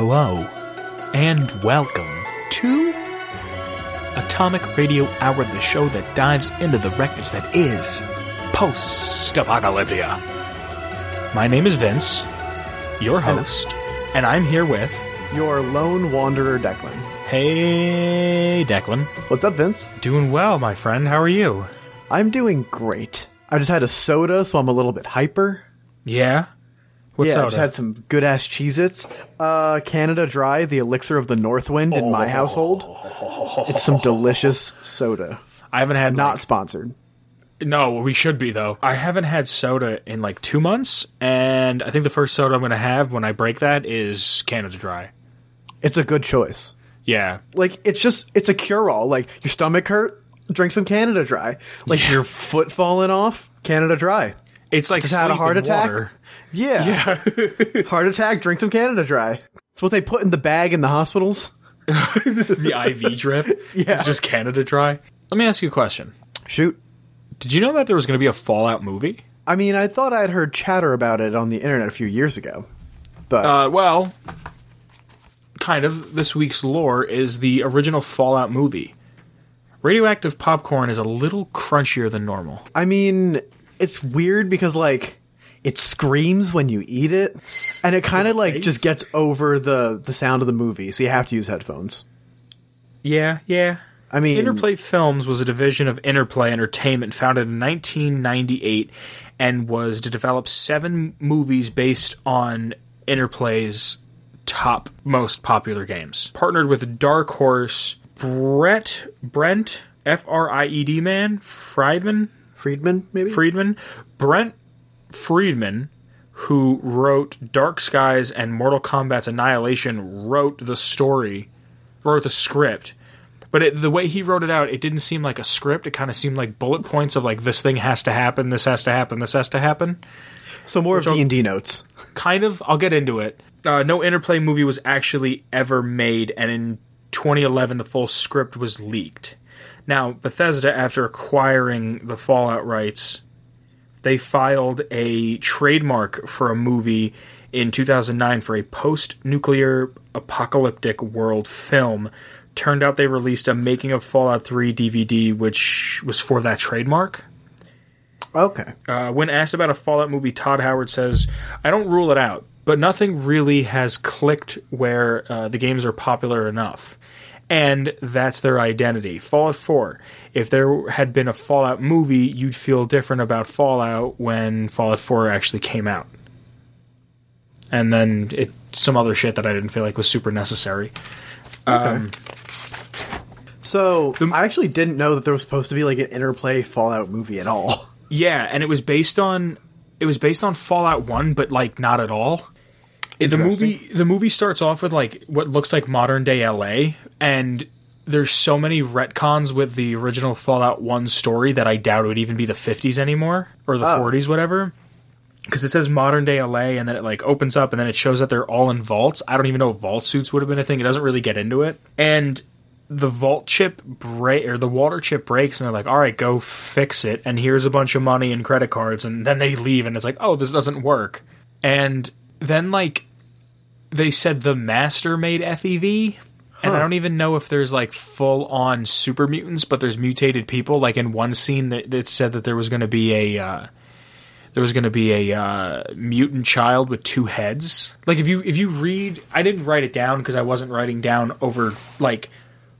Hello, and welcome to Atomic Radio Hour, the show that dives into the wreckage that is post apocalyptia. My name is Vince, your host, and I'm here with. Your lone wanderer, Declan. Hey, Declan. What's up, Vince? Doing well, my friend. How are you? I'm doing great. I just had a soda, so I'm a little bit hyper. Yeah? What yeah, I just had some good ass Cheez Its. Uh, Canada Dry, the elixir of the North Wind in my household. It's some delicious soda. I haven't had Not like- sponsored. No, we should be though. I haven't had soda in like two months, and I think the first soda I'm going to have when I break that is Canada Dry. It's a good choice. Yeah, Like, it's just, it's a cure all. Like, your stomach hurt? Drink some Canada Dry. Like, Yeah. your foot falling off? Canada Dry. it's like Just had a heart attack? water. Yeah. Heart attack, drink some Canada Dry. It's what they put in the bag in the hospitals. the IV drip. Yeah. It's just Canada Dry. Let me ask you a question. Shoot. Did you know that there was going to be a Fallout movie? I mean, I thought I'd heard chatter about it on the internet a few years ago. But Uh, well, kind of. This week's lore is the original Fallout movie. Radioactive popcorn is a little crunchier than normal. I mean, it's weird because like it screams when you eat it and it kind of like face? just gets over the the sound of the movie, so you have to use headphones. Yeah, yeah. I mean, Interplay Films was a division of Interplay Entertainment founded in 1998 and was to develop seven movies based on Interplay's top most popular games. Partnered with Dark Horse, Brett Brent F R I E D man Friedman Friedman maybe? Friedman Brent Friedman who wrote Dark Skies and Mortal Kombat's Annihilation wrote the story wrote the script. But it, the way he wrote it out it didn't seem like a script. It kind of seemed like bullet points of like this thing has to happen this has to happen this has to happen. So more of I'll- D&D notes. kind of. I'll get into it. Uh, no interplay movie was actually ever made and in 2011 the full script was leaked. Now bethesda after acquiring the fallout rights they filed a trademark for a movie in 2009 for a post-nuclear apocalyptic world film turned out they released a making of fallout 3 dvd which was for that trademark Okay. uh, when asked about a Fallout movie, Todd Howard says, I don't rule it out, but nothing really has clicked where uh, the games are popular enough. And that's their identity. Fallout 4. If there had been a Fallout movie, you'd feel different about Fallout when Fallout 4 actually came out. And then it, some other shit that I didn't feel like was super necessary. Okay. Um, so, I actually didn't know that there was supposed to be like an Interplay Fallout movie at all. Yeah, and it was based on it was based on Fallout One, but like not at all. The movie the movie starts off with like what looks like modern day LA, and there's so many retcons with the original Fallout One story that I doubt it would even be the 50s anymore or the Oh. 40s, whatever. Because it says modern day LA, and then it like opens up, and then it shows that they're all in vaults. I don't even know if vault suits would have been a thing. It doesn't really get into it, and the vault chip break or the water chip breaks and they're like all right go fix it and here's a bunch of money and credit cards and then they leave and it's like oh this doesn't work and then like they said the master made fev and i don't even know if there's like full on super mutants but there's mutated people like in one scene that, that said that there was going to be a uh, there was going to be a uh, mutant child with two heads. Like if you if you read, I didn't write it down because I wasn't writing down over like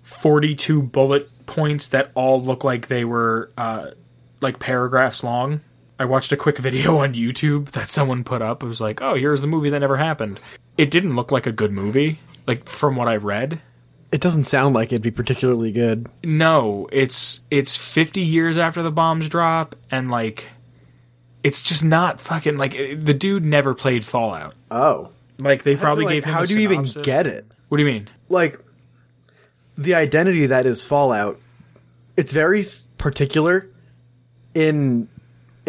forty two bullet points that all look like they were uh, like paragraphs long. I watched a quick video on YouTube that someone put up. It was like, "Oh, here's the movie that never happened." It didn't look like a good movie, like from what I read. It doesn't sound like it'd be particularly good. No, it's it's 50 years after the bombs drop and like it's just not fucking like the dude never played Fallout. Oh. Like they probably Like, gave him how a do you even get it? What do you mean? like the identity that is Fallout, it's very particular in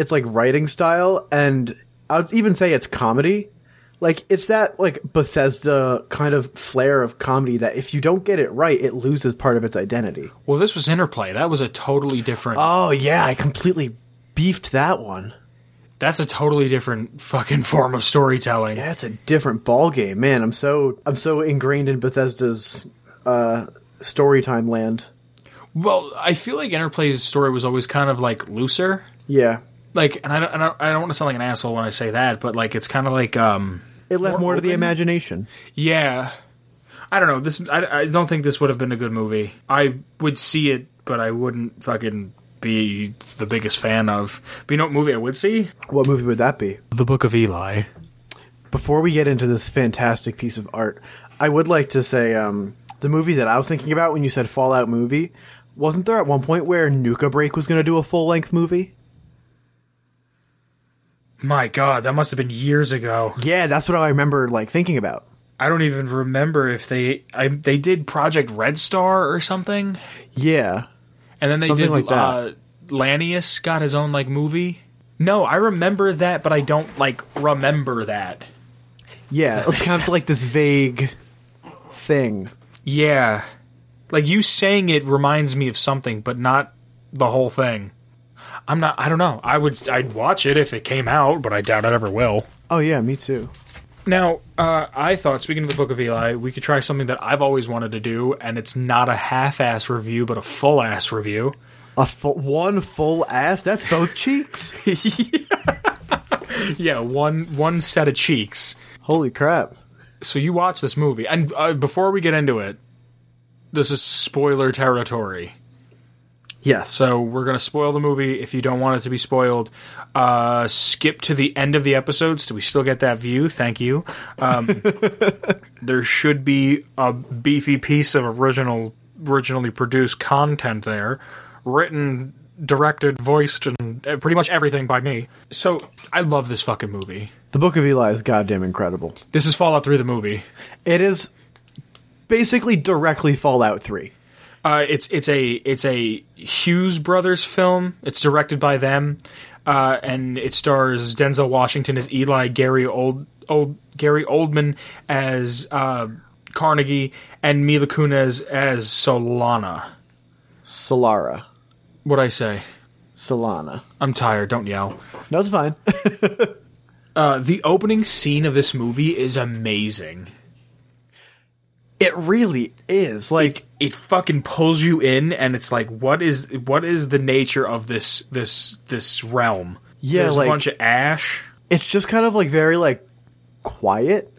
its like writing style, and I would even say it's comedy. Like it's that like Bethesda kind of flair of comedy that if you don't get it right, it loses part of its identity. Well, this was Interplay. That was a totally different. Oh yeah, I completely beefed that one. That's a totally different fucking form of storytelling. Yeah, it's a different ball game, man. I'm so I'm so ingrained in Bethesda's uh, storytime land. Well, I feel like Interplay's story was always kind of like looser. Yeah, Like, and I don't, I don't, I don't want to sound like an asshole when I say that, but like, it's kind of like, um, it left More more, to the imagination. yeah. I don't know. This, I, I don't think this would have been a good movie. I would see it, but I wouldn't fucking be the biggest fan of. But you know what movie I would see? What movie would that be? The Book of Eli. Before we get into this fantastic piece of art, I would like to say um, the movie that I was thinking about when you said Fallout movie. Wasn't there at one point where Nuka Break was going to do a full length movie? My God, that must have been years ago. Yeah, that's what I remember like thinking about. I don't even remember if they, I, they did Project Red Star or something, Yeah, and then they Something did. like that. Uh, Lanius got his own like movie. No, I remember that, but I don't like remember that. yeah, it's kind of like this vague thing. Yeah. Like you saying it reminds me of something, but not the whole thing. I'm not I don't know. I would I'd watch it if it came out, but I doubt it ever will. Oh yeah, me too. Now, uh, I thought, speaking of the Book of Eli, we could try something that I've always wanted to do, and it's not a half-ass review, but a full-ass review. A full, one full ass. That's both cheeks. Yeah, yeah, one one set of cheeks. Holy crap! So you watch this movie, and uh, before we get into it, this is spoiler territory. Yes. So we're gonna spoil the movie. If you don't want it to be spoiled, uh, skip to the end of the episodes. Do we still get that view? Thank you. Um, there should be a beefy piece of original, originally produced content there, written, directed, voiced, and uh, pretty much everything by me. So I love this fucking movie. the Book of Eli is goddamn incredible. This is Fallout 3 the movie. It is basically directly Fallout Three. Uh, it's it's a it's a Hughes brothers film. It's directed by them, uh, and it stars Denzel Washington as Eli, Gary Old Old Gary Oldman as uh, Carnegie, and Mila Kunis as Solana. Solara, What I say? Solana. I'm tired. Don't yell. No, it's fine. Uh, the opening scene of this movie is amazing. It really is like It fucking pulls you in, and it's like, what is what is the nature of this this this realm? Yeah, There's like- a bunch of ash. it's just kind of like very like quiet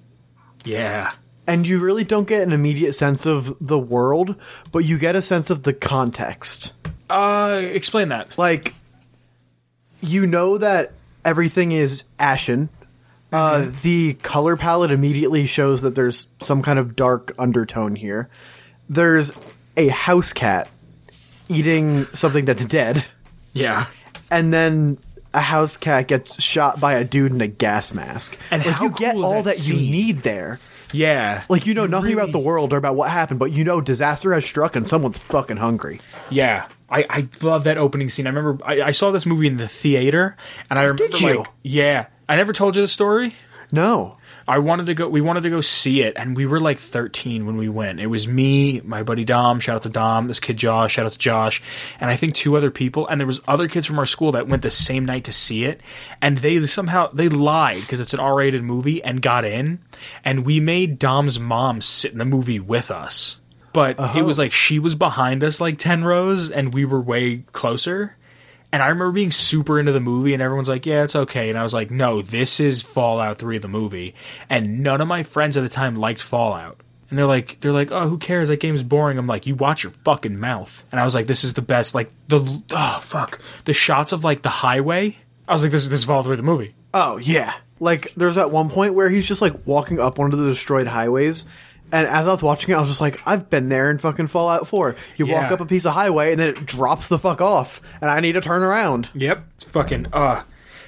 Yeah. and you really don't get an immediate sense of the world but you get a sense of the context Uh, explain that. like you know that everything is ashen uh, the color palette immediately shows that there's some kind of dark undertone here there's a house cat eating something that's dead Yeah. and then a house cat gets shot by a dude in a gas mask. And like how you get cool is all that that, you need there. Yeah. Like you know nothing really- about the world or about what happened, but you know disaster has struck and someone's fucking hungry. Yeah. I, I love that opening scene. I remember I, I saw this movie in the theater, and I remember Did you? like, yeah. I never told you the story. No. I wanted to go. We wanted to go see it, and we were like 13 when we went. It was me, my buddy Dom. Shout out to Dom. This kid Josh. Shout out to Josh, and I think two other people. And there was other kids from our school that went the same night to see it, and they somehow they lied because it's an R-rated movie and got in, and we made Dom's mom sit in the movie with us. But it was uh-huh. like she was behind us like 10 rows, and we were way closer. And I remember being super into the movie, and everyone's like, "Yeah, it's okay." And I was like, "No, this is Fallout Three, the movie." And none of my friends at the time liked Fallout, and they're like, "They're like, oh, who cares? That game's boring." I'm like, "You watch your fucking mouth." And I was like, "This is the best." Like the oh fuck, the shots of like the highway. I was like, "This is this is Fallout Three, the movie." Oh yeah. Like there's that one point where he's just like walking up one of the destroyed highways. And as I was watching it, I was just like, I've been there in fucking Fallout 4. You walk up a piece of highway and then it drops the fuck off, and I need to turn around. Yep, it's fucking. Uh,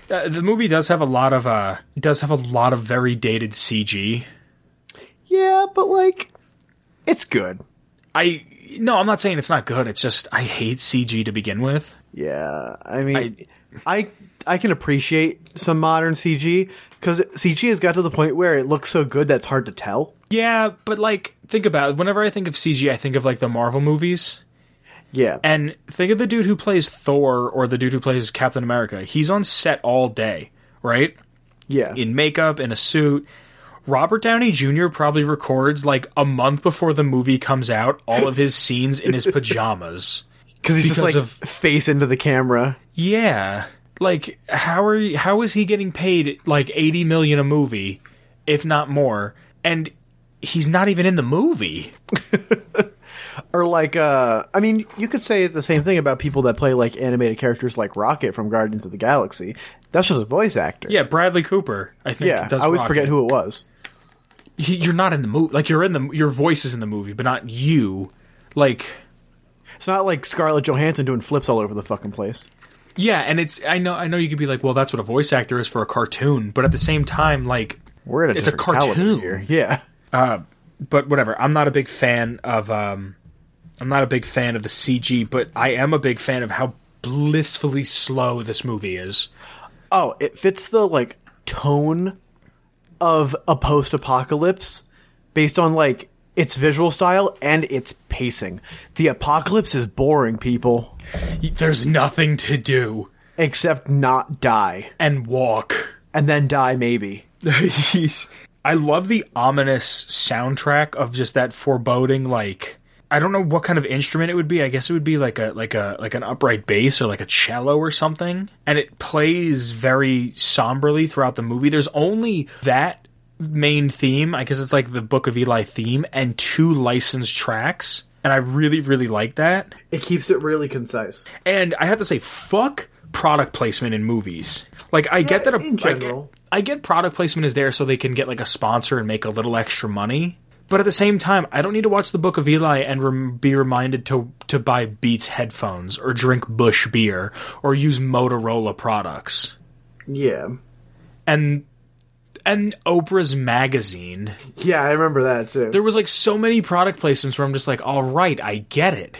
uh, the movie does have a lot of uh, does have a lot of very dated CG. Yeah, but like, it's good. I no, I'm not saying it's not good. It's just I hate CG to begin with. Yeah, I mean, I I, can appreciate some modern CG because CG has got to the point where it looks so good that's hard to tell. Yeah, but like think about it. Whenever I think of CG, I think of like the Marvel movies. Yeah, And think of the dude who plays Thor or the dude who plays Captain America. He's on set all day. right? Yeah. In makeup, in a suit. Robert Downey Jr. probably records like a month before the movie comes out all of his scenes in his pajamas. Cause he's just like of- face into the camera. Yeah. Like how are you, how is he getting paid like 80 million a movie if not more and he's not even in the movie. Or like uh I mean, you could say the same thing about people that play like animated characters like Rocket from Guardians of the Galaxy. That's just a voice actor. Yeah, Bradley Cooper, I think Yeah. I always Rocket. forget who it was. He- you're not in the movie. Like you're in the your voice is in the movie, but not you. Like It's not like Scarlett Johansson doing flips all over the fucking place. Yeah, and it's I know I know you could be like, well, that's what a voice actor is for a cartoon, but at the same time, like We're at a It's a different caliber cartoon. here. Yeah. but whatever. I'm not a big fan of um I'm not a big fan of the CG, but I am a big fan of how blissfully slow this movie is. Oh, it fits the like tone of a post-apocalypse based on like its visual style and its pacing. The apocalypse is boring, people, There's nothing to do except not die and walk. and then die maybe. He's I love the ominous soundtrack of just that foreboding like I don't know what kind of instrument it would be. I guess it would be like a like a like an upright bass or like a cello or something. And it plays very somberly throughout the movie. There's only that main theme. I guess it's like the Book of Eli theme and two licensed tracks. And I really really like that. It keeps it really concise. And I have to say, fuck product placement in movies. Like, I get that a, in I get- general. I get product placement is there so they can get like a sponsor and make a little extra money. But at the same time, I don't need to watch the Book of Eli and rem- be reminded to to buy Beats headphones or drink Busch beer or use Motorola products. Yeah. And and Oprah's magazine. Yeah, I remember that too. There was like so many product placements where I'm just like, all right, I get it.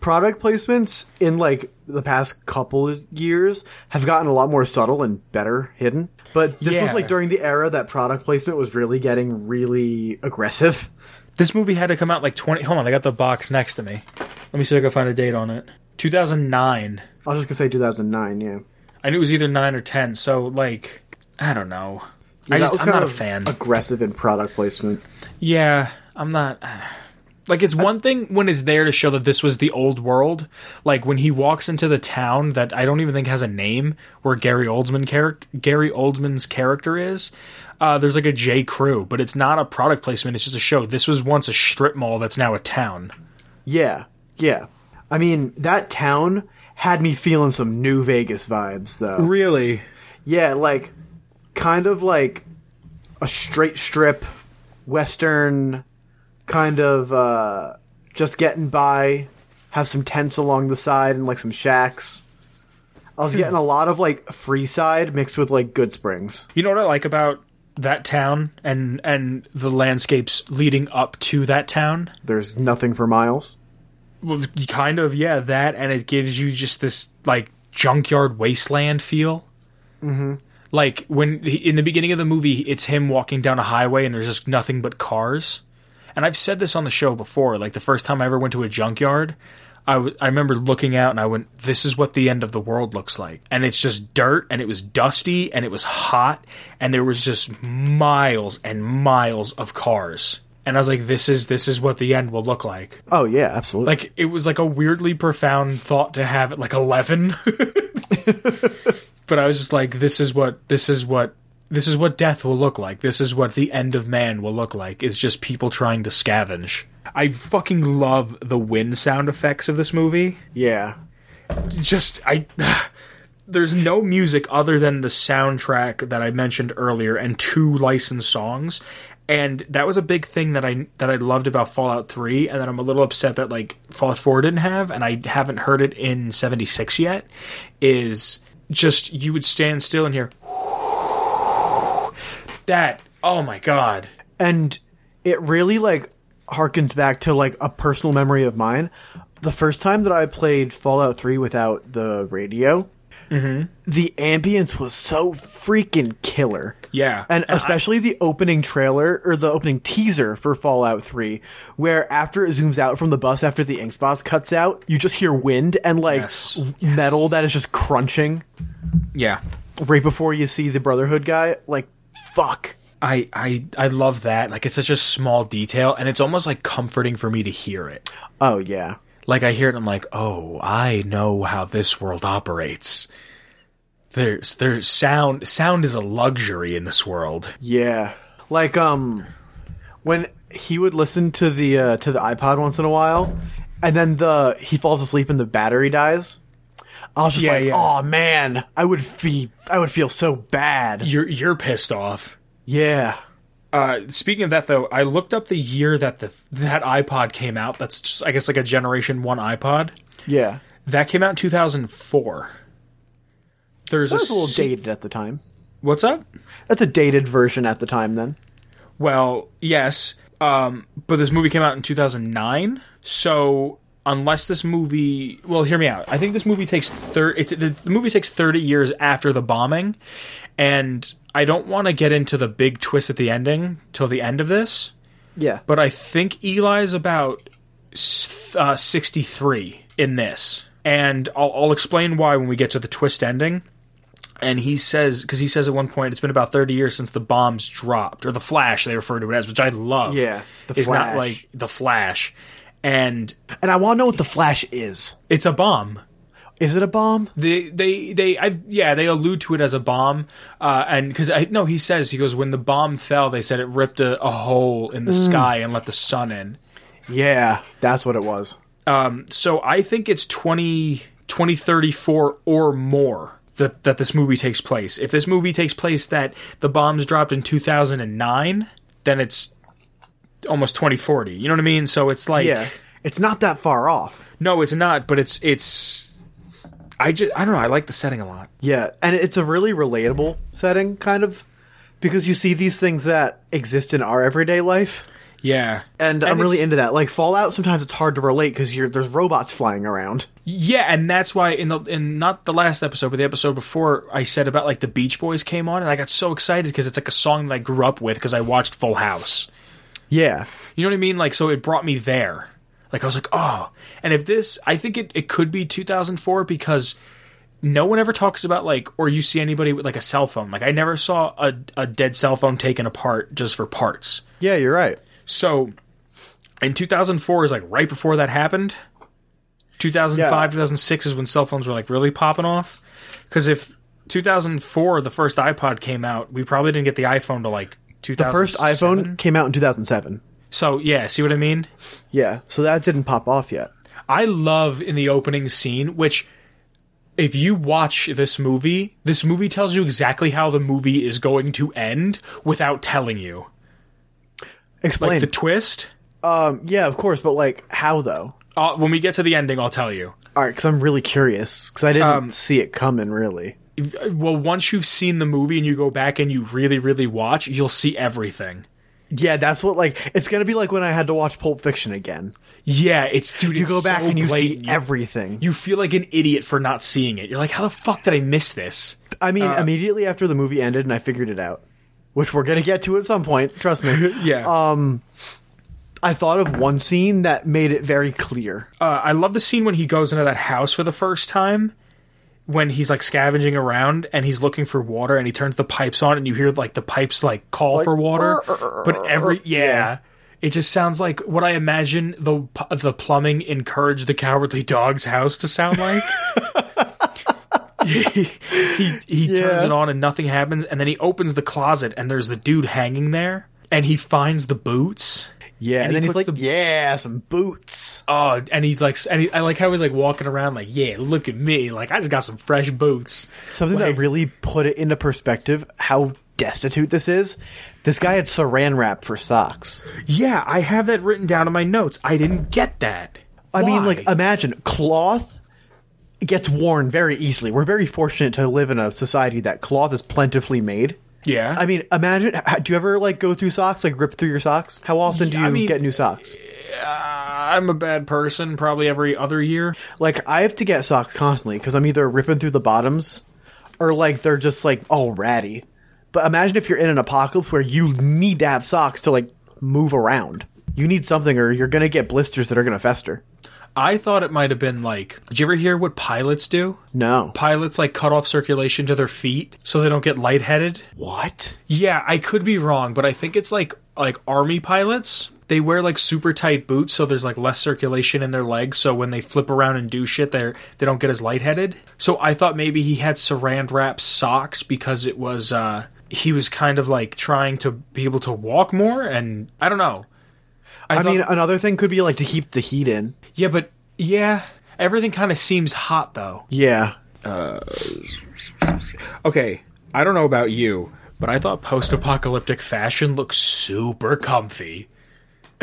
Product placements in like the past couple of years have gotten a lot more subtle and better hidden. But this was like during the era that product placement was really getting really aggressive. This movie had to come out like 20. Hold on, I got the box next to me. Let me see if I can find a date on it. 2009. I was just gonna say 2009. Yeah, I knew it was either 9 or 10, so like, I don't know. I that just, was I'm kind not a fan. Aggressive in product placement. Yeah, I'm not. Like, it's one thing when it's there to show that this was the old world. Like, when he walks into the town that I don't even think has a name, where Gary Oldman character, Gary Oldman's character is. Uh, there's like a J. Crew, but it's not a product placement. It's just a show. This was once a strip mall that's now a town. Yeah, yeah. I mean, that town had me feeling some New Vegas vibes, though. Really? Yeah, like kind of like a straight strip western kind of uh just getting by, have some tents along the side and like some shacks. I was getting a lot of like Freeside mixed with like Goodsprings. You know what I like about that town and and the landscapes leading up to that town? There's nothing for miles. Well, kind of, yeah, that, and it gives you just this like junkyard wasteland feel. Mm-hmm. Like when he, in the beginning of the movie, it's him walking down a highway and there's just nothing but cars. And I've said this on the show before. Like the first time I ever went to a junkyard, I, w- I remember looking out and I went, "This is what the end of the world looks like." And it's just dirt, and it was dusty, and it was hot, and there was just miles and miles of cars. And I was like, "This is this is what the end will look like." Oh yeah, absolutely. like it was like a weirdly profound thought to have at like 11 but i was just like this is what this is what this is what death will look like this is what the end of man will look like is just people trying to scavenge i fucking love the wind sound effects of this movie yeah. just i there's no music other than the soundtrack that I mentioned earlier and two licensed songs. And that was a big thing that I that I loved about Fallout 3 and that I'm a little upset that like Fallout 4 didn't have and I haven't heard it in 76 yet is just you would stand still and hear that oh my god. and it really like harkens back to like a personal memory of mine the first time that i played fallout 3 without the radio Mm-hmm. the ambience was so freaking killer Yeah. and I- especially the opening trailer or the opening teaser for fallout 3 where after it zooms out from the bus after the ink spots cuts out you just hear wind and like Yes. metal that is just crunching Yeah. right before you see the Brotherhood guy. Like, fuck. I, I I love that. Like it's such a small detail, and it's almost like comforting for me to hear it. Oh yeah. Like I hear it, I'm like, oh, I know how this world operates. There's there's sound. Sound is a luxury in this world. Yeah. Like um when he would listen to the uh, to the iPod once in a while and then the he falls asleep and the battery dies. I was just Yeah, like, yeah. "Oh man, I would feel I would feel so bad." You're you're pissed off. Yeah. Uh, speaking of that, though, I looked up the year that the that iPod came out. That's just, I guess, like a Generation One iPod. Yeah. That came out in 2004. There's That was a little se- dated at the time. What's up? That's a dated version at the time then. Well, yes, um, but this movie came out in 2009. So unless this movie, well, hear me out. I think this movie takes thirty. The, the movie takes 30 years after the bombing, and I don't want to get into the big twist at the ending till the end of this. Yeah. But I think Eli's about uh, 63 in this, and I'll, I'll explain why when we get to the twist ending. And he says, because he says at one point, it's been about 30 years since the bombs dropped, or the flash, they refer to it as, which I love. Yeah, the It's not Flash. like the flash. And And I want to know what the flash is. it's a bomb. Is it a bomb? They, they, they, I, yeah, they allude to it as a bomb. Uh, and because I, no, he says, he goes, when the bomb fell, they said it ripped a, a hole in the Mm. sky and let the sun in. Yeah, that's what it was. Um, so I think it's 20, 2034 or more that, that this movie takes place. If this movie takes place that the bombs dropped in 2009, then it's almost 2040. You know what I mean? So it's like, Yeah. It's not that far off. no, it's not, but it's, it's, I just, I don't know. I like the setting a lot. Yeah, and it's a really relatable setting, kind of, because you see these things that exist in our everyday life, Yeah. and, I'm really into that. Like Fallout, sometimes it's hard to relate because you're there's robots flying around. Yeah, and that's why in the in not the last episode, but the episode before, I said about like the Beach Boys came on, and I got so excited because it's like a song that I grew up with because I watched Full House. Yeah, You know what I mean? Like, so it brought me there. Like, I was like, oh. And if this, I think it, it could be 2004 because no one ever talks about, like, or you see anybody with, like, a cell phone. Like, I never saw a, a dead cell phone taken apart just for parts. yeah, you're right. So, in 2004 is, like, right before that happened. 2005, Yeah. 2006 is when cell phones were, like, really popping off. Because if 2004, the first iPod came out, we probably didn't get the iPhone to, like, The first iPhone came out in 2007. So, yeah, see what I mean? Yeah, so that didn't pop off yet. I love in the opening scene, which if you watch this movie, this movie tells you exactly how the movie is going to end without telling you. Explain. Like the twist. um, yeah, of course, but like how though? Uh, when we get to the ending, I'll tell you. All right, because I'm really curious because I didn't Um, see it coming. Really. Well, once you've seen the movie and you go back and you really, really watch, you'll see everything. Yeah, that's what like it's gonna be like when I had to watch Pulp Fiction again. Yeah, it's dude. You it's go back so and you blatant. see everything. You feel like an idiot for not seeing it. You're like, how the fuck did I miss this? I mean, uh, immediately after the movie ended and I figured it out, which we're gonna get to at some point. Trust me. Yeah. Um, I thought of one scene that made it very clear. uh, I love the scene when he goes into that house for the first time. When he's like scavenging around and he's looking for water and he turns the pipes on and you hear like the pipes like call for water, but every yeah, it just sounds like what I imagine the the plumbing in Courage the Cowardly Dog's house to sound like. he he, he turns Yeah. it on and nothing happens and then he opens the closet and there's the dude hanging there and he finds the boots. Yeah, and, he then he's like, the- "Yeah, some boots." Oh, and he's like, and he, I like how he's like walking around, like, yeah, look at me, like I just got some fresh boots. Something Like- that really put it into perspective how destitute this is. This guy had saran wrap for socks. Yeah, I have that written down in my notes. I didn't get that. I mean, like, imagine cloth gets worn very easily. We're very fortunate to live in a society that cloth is plentifully made. Yeah, I mean, imagine. Do you ever like go through socks, like rip through your socks? How often do you I mean- get new socks? Uh, I'm a bad person. Probably every other year. Like, I have to get socks constantly because I'm either ripping through the bottoms or like they're just like all ratty. But imagine if you're in an apocalypse where you need to have socks to like move around. You need something, or you're gonna get blisters that are gonna fester. I thought it might have been like. Did you ever hear what pilots do? No. Pilots like cut off circulation to their feet so they don't get lightheaded. What? Yeah, I could be wrong, but I think it's like like army pilots. They wear like super tight boots, so there's like less circulation in their legs. So when they flip around and do shit, they they don't get as lightheaded. So I thought maybe he had saran wrap socks because it was uh he was kind of like trying to be able to walk more, and I don't know. I, thought- mean, another thing could be like to keep the heat in. yeah, but yeah, everything kind of seems hot though. Yeah. Uh, okay, I don't know about you, but I thought post-apocalyptic fashion looked super comfy.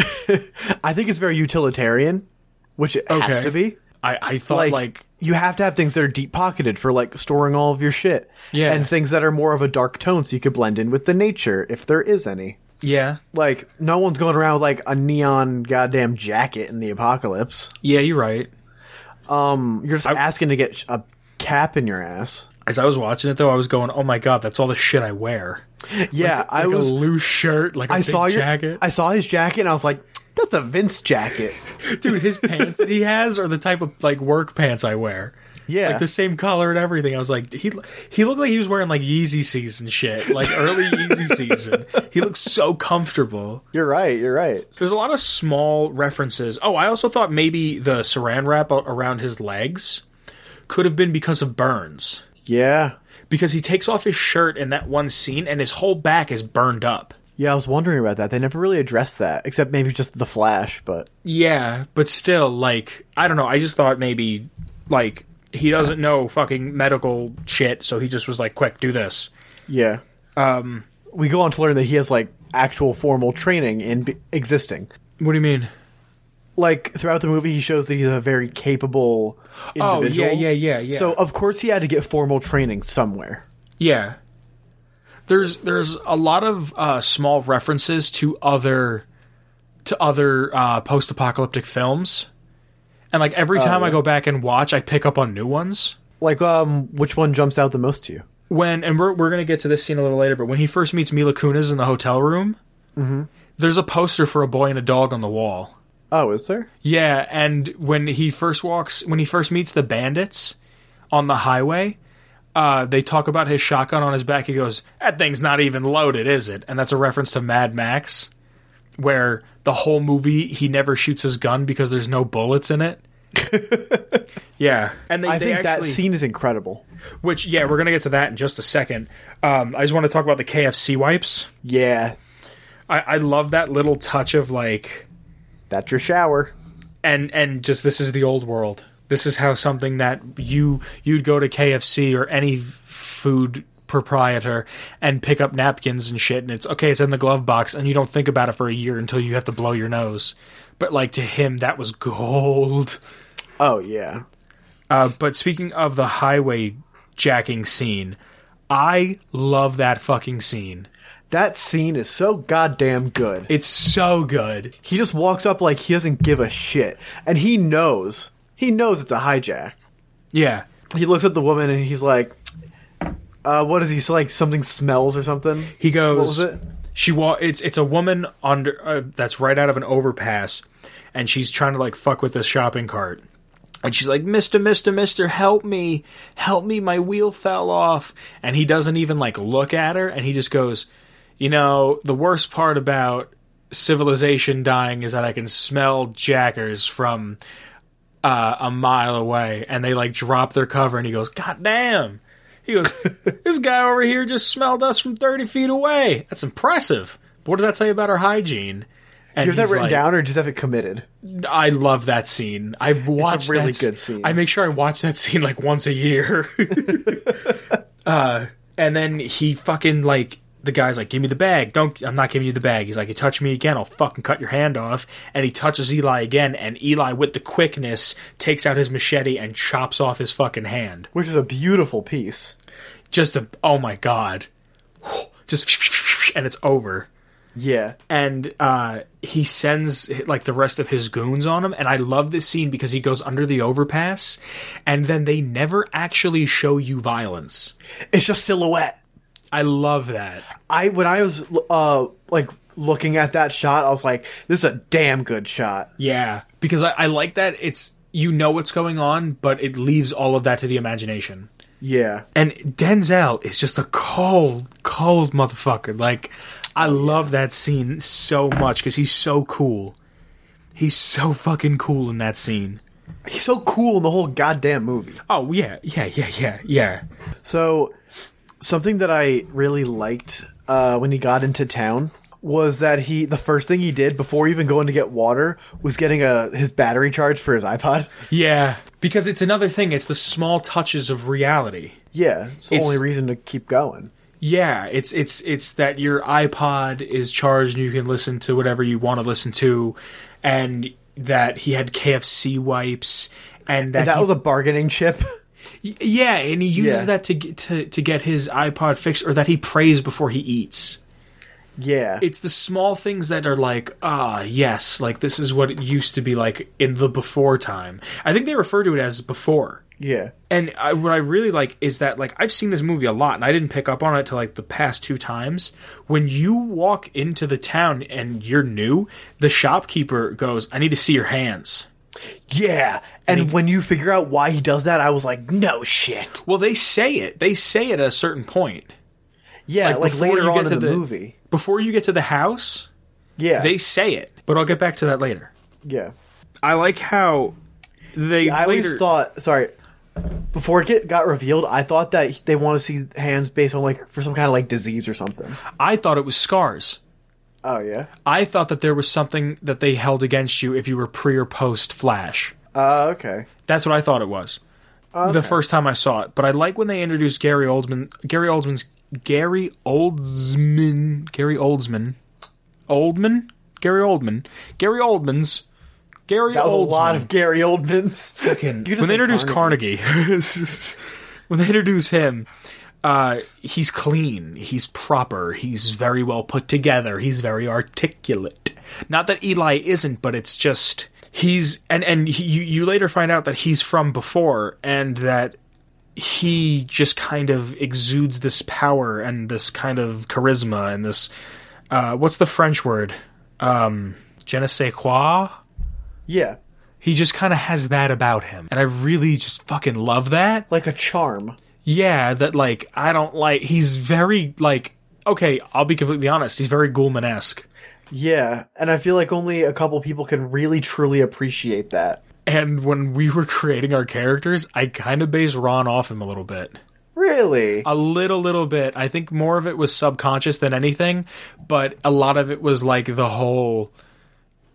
I think it's very utilitarian, which it has to be. I I thought Like, like you have to have things that are deep pocketed for like storing all of your shit. Yeah. And things that are more of a dark tone so you could blend in with the nature if there is any. Yeah. Like no one's going around with like a neon goddamn jacket in the apocalypse. Yeah, you're right. Um, You're just asking to get a cap in your ass. As I was watching it though, I was going, "Oh my god, that's all the shit I wear." Yeah, I Like was a loose shirt, like a I saw your jacket. I saw his jacket and I was like, that's a Vince jacket. Dude, his pants that he has are the type of like work pants I wear. Yeah. Like the same color and everything. I was like, he he looked like he was wearing like Yeezy season shit, like early Yeezy season. He looks so comfortable. You're right, you're right. There's a lot of small references. Oh, I also thought maybe the saran wrap around his legs could have been because of burns. Yeah. Because he takes off his shirt in that one scene and his whole back is burned up. Yeah, I was wondering about that. They never really addressed that, except maybe just the flash, but Yeah, but still, like, I don't know. I just thought maybe, like, he doesn't know fucking medical shit, so he just was like, quick, do this. yeah. Um we go on to learn that he has like actual formal training in be- existing. What do you mean? Like throughout the movie he shows that he's a very capable Oh, yeah, yeah, yeah, yeah. So of course he had to get formal training somewhere. Yeah. There's there's a lot of uh, small references to other to other uh, post apocalyptic films, and like every time I go back and watch, I pick up on new ones. Like um which one jumps out the most to you? when and we're, we're gonna get to this scene a little later, but when he first meets Mila Kunis in the hotel room, there's a poster for a boy and a dog on the wall. Oh, is there? Yeah, and when he first walks, when he first meets the bandits on the highway, uh, they talk about his shotgun on his back. He goes, "That thing's not even loaded, is it?" And that's a reference to Mad Max, where the whole movie he never shoots his gun because there's no bullets in it. yeah, and they, I they think that scene is incredible. which, yeah, we're gonna get to that in just a second. Um, I just want to talk about the KFC wipes. Yeah. I, I love that little touch of like, That's your shower. and and just this is the old world. This is how something that you you'd go to KFC or any food proprietor and pick up napkins and shit, and it's okay. It's in the glove box, and you don't think about it for a year until you have to blow your nose. But like to him, that was gold. Oh yeah. Uh, but speaking of the highway jacking scene, I love that fucking scene. That scene is so goddamn good. It's so good. He just walks up like he doesn't give a shit. And he knows. He knows it's a hijack. Yeah. He looks at the woman and he's like, uh, what is he? So like something smells or something? He goes. What was it? She wa- It's it's a woman under uh, that's right out of an overpass, and she's trying to like fuck with this shopping cart. And she's like, Mister, Mister, Mister, help me, help me, my wheel fell off. And he doesn't even like look at her, and he just goes, you know, the worst part about civilization dying is that I can smell jackers from uh, a mile away, and they like drop their cover, and he goes, God damn. He goes, this guy over here just smelled us from 30 feet away. That's impressive. But what does that say about our hygiene? And Do you have that written like, down or just have it committed? I love that scene. I've watch really that good scene. I make sure I watch that scene like once a year. uh, and then he fucking like the guy's like, "Give me the bag." Don't. I'm not giving you the bag. He's like, "You touch me again, I'll fucking cut your hand off." And he touches Eli again, and Eli, with the quickness, takes out his machete and chops off his fucking hand. Which is a beautiful piece. Just a oh my god, just and it's over Yeah. and uh, he sends like the rest of his goons on him. And I love this scene because he goes under the overpass, and then they never actually show you violence. It's just silhouette. I love that. I when I was uh like looking at that shot, I was like, this is a damn good shot. Yeah, because I, I like that it's you know what's going on, but it leaves all of that to the imagination. Yeah. And Denzel is just a cold, cold motherfucker. Like, I love that scene so much because he's so cool. He's so fucking cool in that scene. He's so cool in the whole goddamn movie. Oh yeah, yeah, yeah, yeah, yeah. So, something that I really liked uh, when he got into town was that he the first thing he did before even going to get water was getting a his battery charge for his iPod. Yeah, because it's another thing. It's the small touches of reality. Yeah, it's the It's- only reason to keep going. Yeah, it's it's it's that your iPod is charged and you can listen to whatever you want to listen to, and that he had KFC wipes, and that, And that he- was a bargaining chip. yeah, and he uses Yeah. that to get to to get his iPod fixed, or that he prays before he eats. yeah. It's the small things that are like, ah, yes, like this is what it used to be like in the before time. I think they refer to it as before. yeah. And I, what I really like is that like I've seen this movie a lot, and I didn't pick up on it till like the past two times. When you walk into the town and you're new, the shopkeeper goes, "I need to see your hands." Yeah. And when you figure out why he does that, I was like, no shit. Well, they say it. They say it at a certain point Yeah, Like, like, later on in the, the- movie. before you get to the house. Yeah. They say it, but I'll get back to that later. yeah. I like how they I later. always thought, sorry, before it get, got revealed, I thought that they want to see hands based on like for some kind of like disease or something. I thought it was scars. Oh yeah. I thought that there was something that they held against you if you were pre or post Flash. Uh, okay. That's what I thought it was. The first time I saw it, but I like when they introduced Gary Oldman. Gary Oldman's Gary Oldsman. Gary Oldsman. Oldman. Gary Oldman. Gary Oldman's. Gary That was a lot of Gary Oldmans. Fucking- when they said introduce Carnegie. Carnegie, when they introduce him, uh, he's clean, he's proper, he's very well put together, he's very articulate. Not that Eli isn't, but it's just he's and and he, you you later find out that he's from before and that he just kind of exudes this power and this kind of charisma and this uh, what's the French word? Um, je ne sais quoi. Yeah, He just kind of has that about him. And I really just fucking love that. like a charm. Yeah, that like I don't like he's very like okay, I'll be completely honest, he's very Gulman esque. Yeah, and I feel like only a couple people can really truly appreciate that. And when we were creating our characters, I kind of based Ron off him a little bit. Really? A little, little bit. I think more of it was subconscious than anything, but a lot of it was like the whole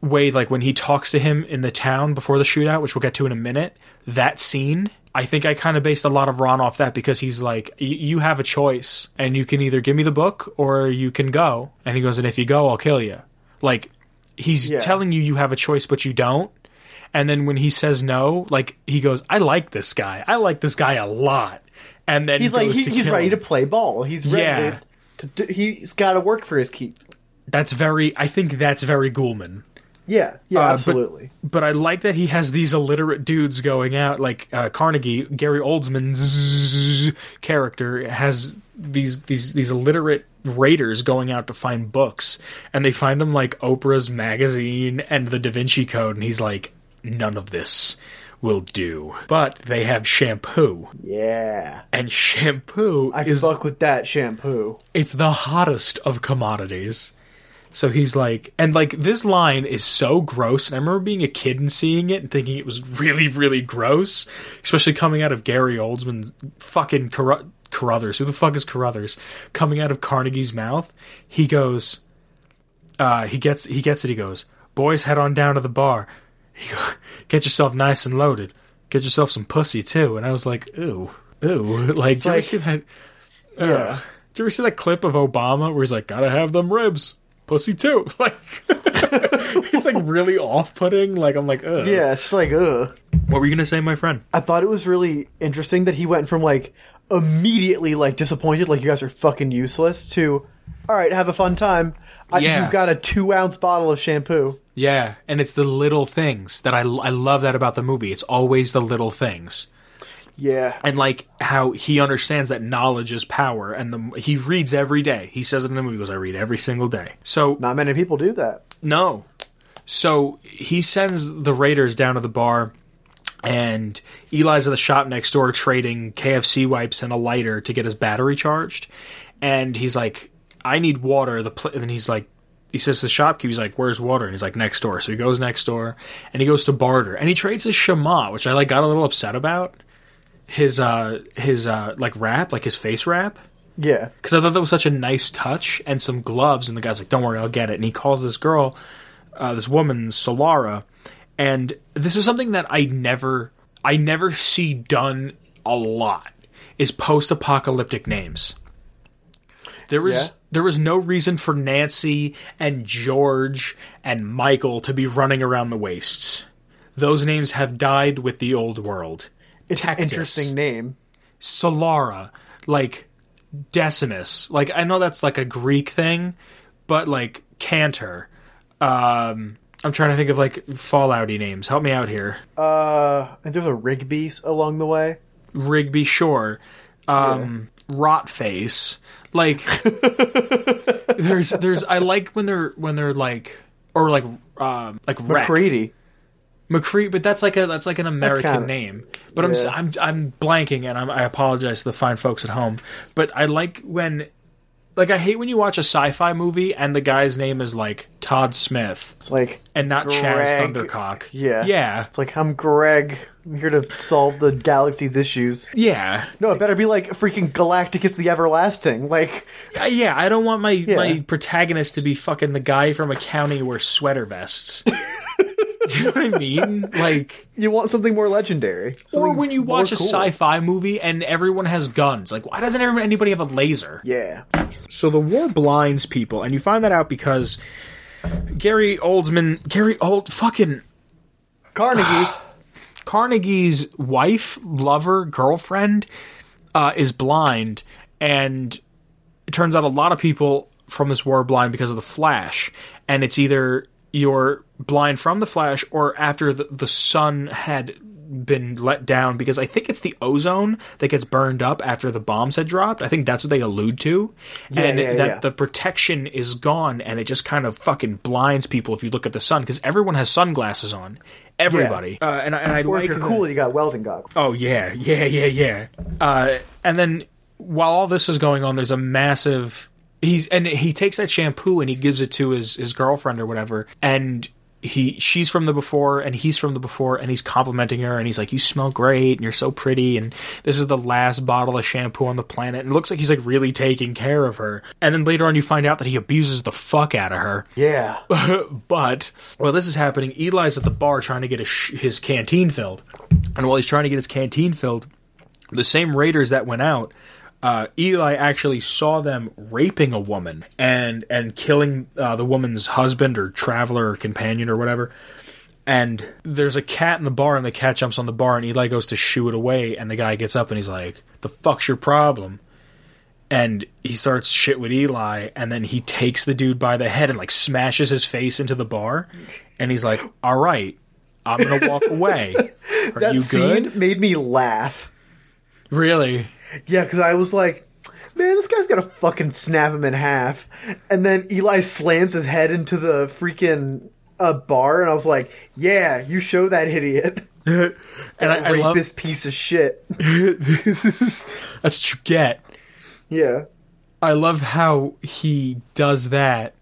way, like when he talks to him in the town before the shootout, which we'll get to in a minute. That scene, I think I kind of based a lot of Ron off that because he's like, "Y- you have a choice, and you can either give me the book or you can go. And he goes, and if you go, I'll kill you. Like, he's Yeah. telling you you have a choice, but you don't. And then when he says no, like he goes, I like this guy. I like this guy a lot. And then He's like he, to he's ready him. to play ball. He's ready Yeah. to, to do, he's got to work for his keep. That's very. I think that's very Gulman. Yeah, yeah, Uh, absolutely. But I like that he has these illiterate dudes going out, like uh, Carnegie, Gary Oldsman's character has these these these illiterate raiders going out to find books, and they find them like Oprah's magazine and the Da Vinci Code, and he's like, none of this will do. But they have shampoo, yeah, and shampoo I is fuck with that shampoo. it's the hottest of commodities. So he's like, and like this line is so gross. And I remember being a kid and seeing it and thinking it was really, really gross, especially coming out of Gary Oldman, fucking Carru- Carruthers. Who the fuck is Carruthers? Coming out of Carnegie's mouth, he goes, uh, he gets, he gets it. He goes, boys, head on down to the bar. Get yourself nice and loaded. Get yourself some pussy too. And I was like, ooh, ooh, like, did you ever see that? Yeah. Uh, did you ever see that clip of Obama where he's like, "Gotta have them ribs, pussy too"? Like, it's like really off-putting. Like, I'm like, Ugh. Yeah, it's just like ugh. What were you gonna say, my friend? I thought it was really interesting that he went from like immediately like disappointed, like you guys are fucking useless, to all right, have a fun time. I, Yeah. You've got a two ounce bottle of shampoo. Yeah, and it's the little things that I I love that about the movie. It's always the little things. Yeah, and like how he understands that knowledge is power and the he reads every day he says it in the movie he goes i read every single day so not many people do that. no so he sends the raiders down to the bar and Eli's at the shop next door trading KFC wipes and a lighter to get his battery charged. And he's like, "I need water." The pl-, and then he's like, he says to the shopkeeper, he's like, "Where's water?" And he's like, "Next door." So he goes next door and he goes to barter and he trades his shemagh, which I like got a little upset about. His uh his uh like wrap, like his face wrap. Yeah. Because I thought that was such a nice touch and some gloves, and the guy's like, "Don't worry, I'll get it." And he calls this girl, uh, this woman, Solara, and this is something that I never, I never see done a lot is post-apocalyptic names. There was Yeah. there was no reason for Nancy and George and Michael to be running around the wastes. Those names have died with the old world. It's an interesting name. Solara, like Decimus. Like I know that's like a Greek thing, but like Cantor. Um I'm trying to think of like Fallouty names. Help me out here. Uh, and there's a Rigby's along the way. Rigby Shore. Um Rotface. Like there's there's I like when they're when they're like or like um like Wreck. MacCready. McCree, but that's like a that's like an American kinda- name. But I'm. I'm I'm blanking, and I'm, I apologize to the fine folks at home. But I like when, like, I hate when you watch a sci-fi movie and the guy's name is like Todd Smith It's like and not Chaz Thundercock. Yeah. yeah, It's like I'm Greg. I'm here to solve the galaxy's issues. yeah, No, it better be like freaking Galacticus the Everlasting. Like, Uh, yeah. I don't want my Yeah. my protagonist to be fucking the guy from a county who wears sweater vests. you know what I mean? Like. you want something more legendary. Or when you watch a cool. sci-fi movie and everyone has guns, like why doesn't everyone, anybody have a laser? Yeah. So the war blinds people, and you find that out because Gary Oldsman, Gary Old, fucking Carnegie. Carnegie's wife, lover, girlfriend, uh, is blind, and it turns out a lot of people from this war are blind because of the Flash, and it's either you're blind from the Flash or after the, the sun had been let down because I think it's the ozone that gets burned up after the bombs had dropped. I think that's what they allude to. and yeah, that yeah. the protection is gone and it just kind of fucking blinds people if you look at the sun because everyone has sunglasses on. Everybody. Uh, and, I- and I or like if you're the- cool, you got welding goggles. Oh yeah, yeah, yeah, yeah. Uh, and then while all this is going on, there's a massive. He's and he takes that shampoo and he gives it to his his girlfriend or whatever, and he she's from the before and he's from the before and he's complimenting her and he's like you smell great and you're so pretty and this is the last bottle of shampoo on the planet and it looks like he's like really taking care of her and then later on you find out that he abuses the fuck out of her Yeah. but while this is happening, Eli's at the bar trying to get his, sh- his canteen filled. And while he's trying to get his canteen filled, the same raiders that went out, uh, Eli actually saw them raping a woman and and killing uh, the woman's husband or traveler or companion or whatever. And there's a cat in the bar, and the cat jumps on the bar, and Eli goes to shoo it away, and the guy gets up and he's like, "The fuck's your problem?" and he starts shit with Eli, and then he takes the dude by the head and like smashes his face into the bar, and he's like, "All right, I'm gonna walk away. Are That you scene good? made me laugh. Really? Yeah, because I was like, man, this guy's gonna fucking snap him in half. And then Eli slams his head into the freaking uh, bar, and I was like, yeah, you show that idiot. And I, I love Rapist piece of shit. that's what you get. yeah. I love how he does that."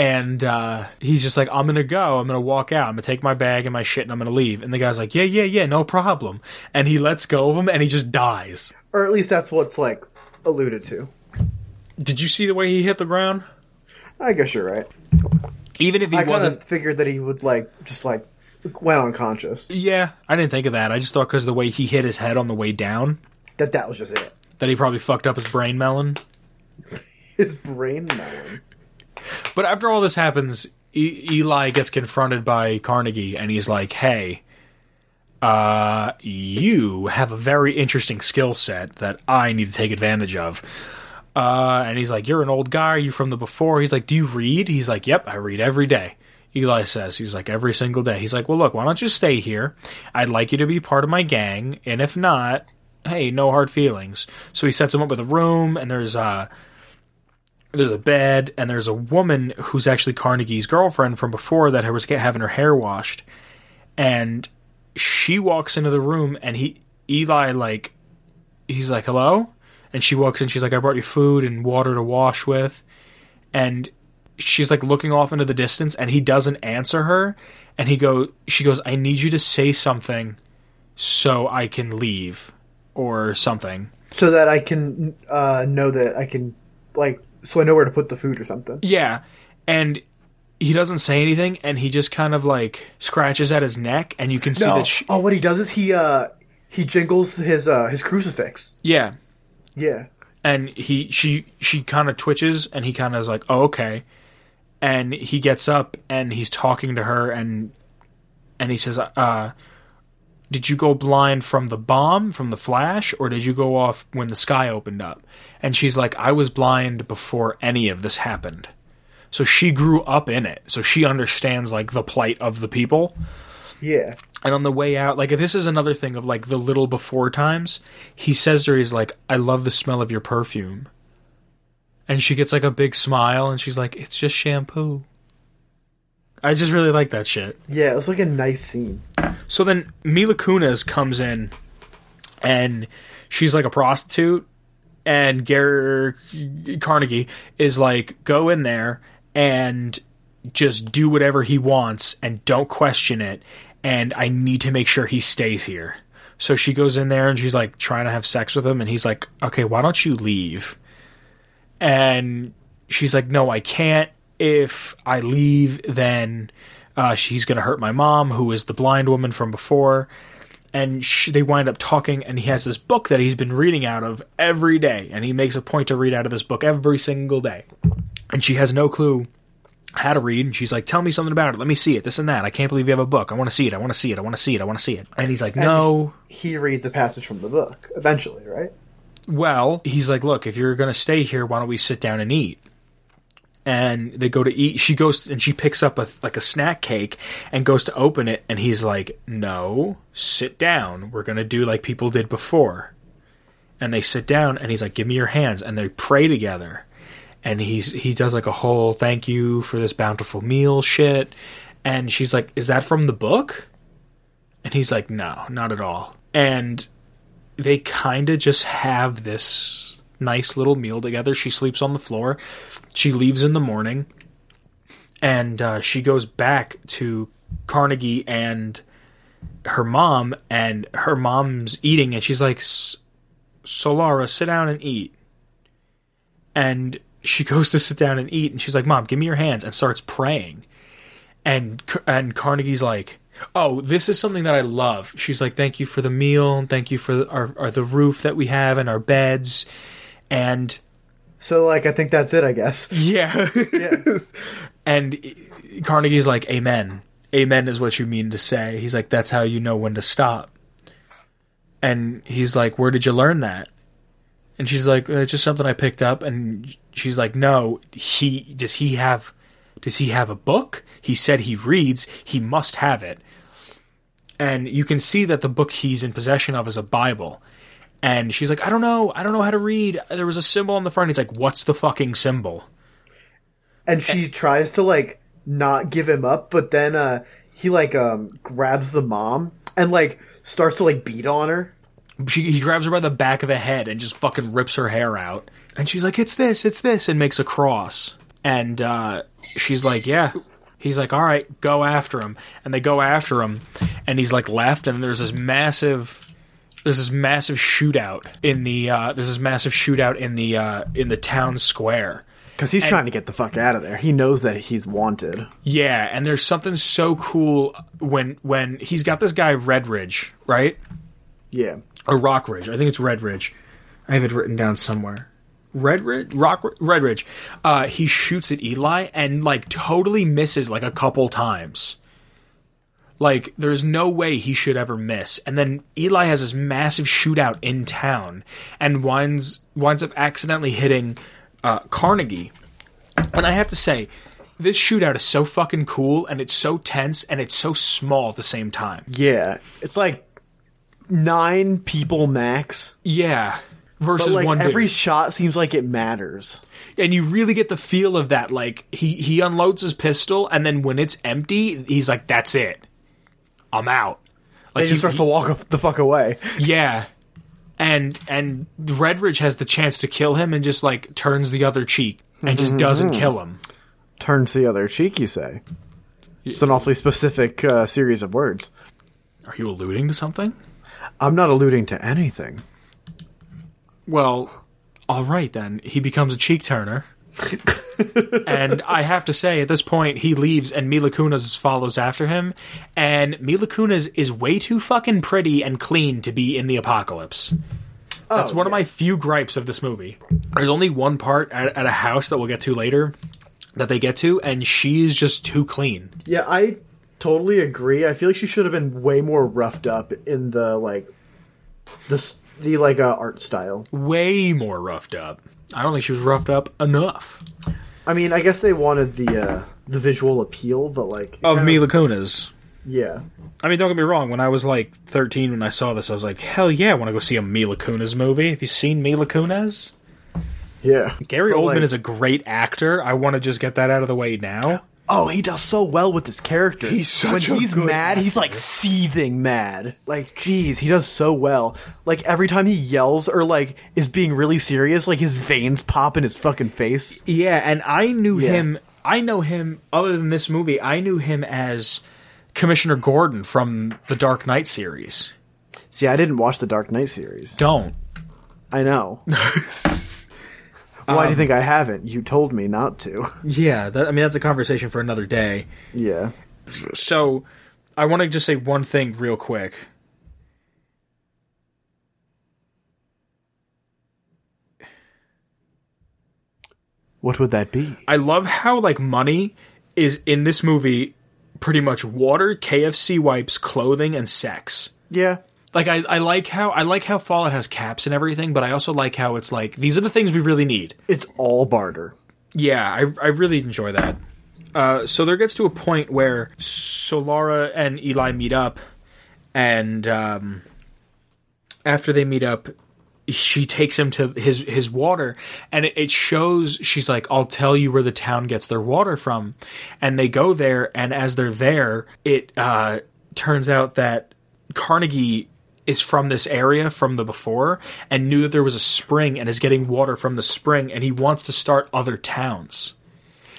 And uh, he's just like, I'm gonna go. I'm gonna walk out. I'm gonna take my bag and my shit, and I'm gonna leave. And the guy's like, Yeah, yeah, yeah, no problem. And he lets go of him, and he just dies. Or at least that's what's like alluded to. Did you see the way he hit the ground? I guess you're right. Even if he I wasn't figured that he would like just like went unconscious. Yeah, I didn't think of that. I just thought because the way he hit his head on the way down, That that was just it. that he probably fucked up his brain melon. His brain melon. But after all this happens, e- Eli gets confronted by Carnegie, and he's like, "Hey, uh, you have a very interesting skill set that I need to take advantage of." Uh, and he's like, "You're an old guy. Are you from the before?" He's like, "Do you read?" He's like, "Yep, I read every day." Eli says, "He's like every single day." He's like, "Well, look, why don't you stay here? I'd like you to be part of my gang, and if not, hey, no hard feelings." So he sets him up with a room, and there's uh there's a bed and there's a woman who's actually Carnegie's girlfriend from before that was having her hair washed, and she walks into the room and he Eli like he's like hello? And she walks in she's like I brought you food and water to wash with. And she's like looking off into the distance and he doesn't answer her. And he go she goes I need you to say something so I can leave or something. So that I can uh, know that I can, like, so I know where to put the food or something. Yeah. And he doesn't say anything and he just kind of like scratches at his neck and you can see No. that she, oh, what he does is he uh he jingles his uh his crucifix. yeah. Yeah. And he she she kind of twitches and he kind of is like, "Oh, okay." And he gets up and he's talking to her and and he says, "Uh did you go blind from the bomb, from the flash, or did you go off when the sky opened up?" And she's like, "I was blind before any of this happened." So she grew up in it. So she understands like the plight of the people. Yeah. And on the way out, like this is another thing of like the little before times. He says to her, he's like, "I love the smell of your perfume," and she gets like a big smile, and she's like, "It's just shampoo." I just really like that shit. Yeah, it was like a nice scene. So then Mila Kunis comes in, and she's like a prostitute, and Gary Carnegie is like, "Go in there and just do whatever he wants, and don't question it." And I need to make sure he stays here. So she goes in there and she's like trying to have sex with him, and he's like, "Okay, why don't you leave?" And she's like, "No, I can't. If I leave, then uh, she's going to hurt my mom, who is the blind woman from before." And sh they wind up talking, and he has this book that he's been reading out of every day, and he makes a point to read out of this book every single day. And she has no clue how to read, and she's like, "Tell me something about it. Let me see it. This and that. I can't believe you have a book. I want to see it. I want to see it. I want to see it. I want to see it." And he's like, "No." He reads a passage from the book eventually, right? Well, he's like, look, if you're going to stay here, why don't we sit down and eat? And they go to eat. She goes and she picks up a like a snack cake and goes to open it. And he's like, no, sit down. We're going to do like people did before. And they sit down and he's like, give me your hands. And they pray together. And he's he does like a whole thank you for this bountiful meal shit. And she's like, is that from the book? And he's like, no, not at all. And they kind of just have this nice little meal together. She sleeps on the floor. She leaves in the morning, and uh, she goes back to Carnegie and her mom, and her mom's eating, and she's like, "Solara, sit down and eat." And she goes to sit down and eat, and she's like, "Mom, give me your hands," and starts praying. And and Carnegie's like, "Oh, this is something that I love." She's like, "Thank you for the meal, thank you for our, our the roof that we have and our beds." And So, like, I think that's it. I guess. yeah, Yeah. and Carnegie's like, "Amen, amen" is what you mean to say. He's like, "That's how you know when to stop." And he's like, "Where did you learn that?" And she's like, "It's just something I picked up." And she's like, "No, he does he have does he have a book? He said he reads. He must have it." And you can see that the book he's in possession of is a Bible. And she's like, "I don't know. I don't know how to read. There was a symbol on the front." He's like, "What's the fucking symbol?" and she tries to like not give him up, but then uh he like um grabs the mom and like starts to like beat on her. she he grabs her by the back of the head and just fucking rips her hair out. And she's like, "It's this, it's this," and makes a cross. And uh, she's like, "Yeah." He's like, "All right, go after him." And they go after him, and he's like left, and there's this massive. There's this massive shootout in the uh, there's this massive shootout in the uh, in the town square. Because he's trying to get the fuck out of there. He knows that he's wanted. Yeah, and there's something so cool when when he's got this guy Redridge, right? Yeah. or Rockridge. I think it's Redridge. I have it written down somewhere. Redridge, Rock, Redridge. Uh, he shoots at Eli and like totally misses like a couple times. Like there's no way he should ever miss. And then Eli has this massive shootout in town and winds winds up accidentally hitting uh, Carnegie. And I have to say, this shootout is so fucking cool and it's so tense and it's so small at the same time. Yeah. It's like nine people max. Yeah. But Versus like one dude. every shot seems like it matters. and you really get the feel of that like he he unloads his pistol and then when it's empty he's like that's it i'm out They Like just he- starts to walk the fuck away. Yeah. And and Redridge has the chance to kill him and just like turns the other cheek and just doesn't kill him. Turns the other cheek, you say. It's an awfully specific uh, series of words. Are you alluding to something? I'm not alluding to anything. Well, all right then. He becomes a cheek turner. and I have to say, at this point, he leaves and Mila Kunis follows after him. And Mila Kunis is way too fucking pretty and clean to be in the apocalypse. That's Oh, one of my few gripes of this movie. There's only one part at, at a house that we'll get to later that they get to, and she's just too clean. Yeah, I totally agree. I feel like she should have been way more roughed up in the like this the like uh, art style. Way more roughed up. I don't think she was roughed up enough. I mean, I guess they wanted the uh, the visual appeal, but like Of Mila Kunis. yeah. I mean, don't get me wrong. When I was like 13, when I saw this, I was like, hell yeah, I want to go see a Mila Kunis movie. Have you seen Mila Kunis? Yeah. Gary But, Oldman like- is a great actor. I want to just get that out of the way now. Oh, he does so well with this character. He's such when a he's good mad, he's like seething mad. Like, geez, he does so well. Like every time he yells or like is being really serious, like his veins pop in his fucking face. Yeah, and I knew Yeah. him. I know him. Other than this movie, I knew him as Commissioner Gordon from the Dark Knight series. See, I didn't watch the Dark Knight series. Don't. I know. Why do you um, think I haven't? You told me not to. Yeah, that, I mean that's a conversation for another day. yeah. So, I want to just say one thing real quick. What would that be? I love how like money is in this movie pretty much water, KFC wipes, clothing, and sex. Yeah. Like I, I like how I like how Fallout has caps and everything, but I also like how it's like these are the things we really need. It's all barter. Yeah, I I really enjoy that. Uh, so there gets to a point where Solara and Eli meet up, and um, after they meet up, she takes him to his his water, and it, it shows she's like, "I'll tell you where the town gets their water from," and they go there, and as they're there, it uh, turns out that Carnegie is from this area from the before and knew that there was a spring and is getting water from the spring and he wants to start other towns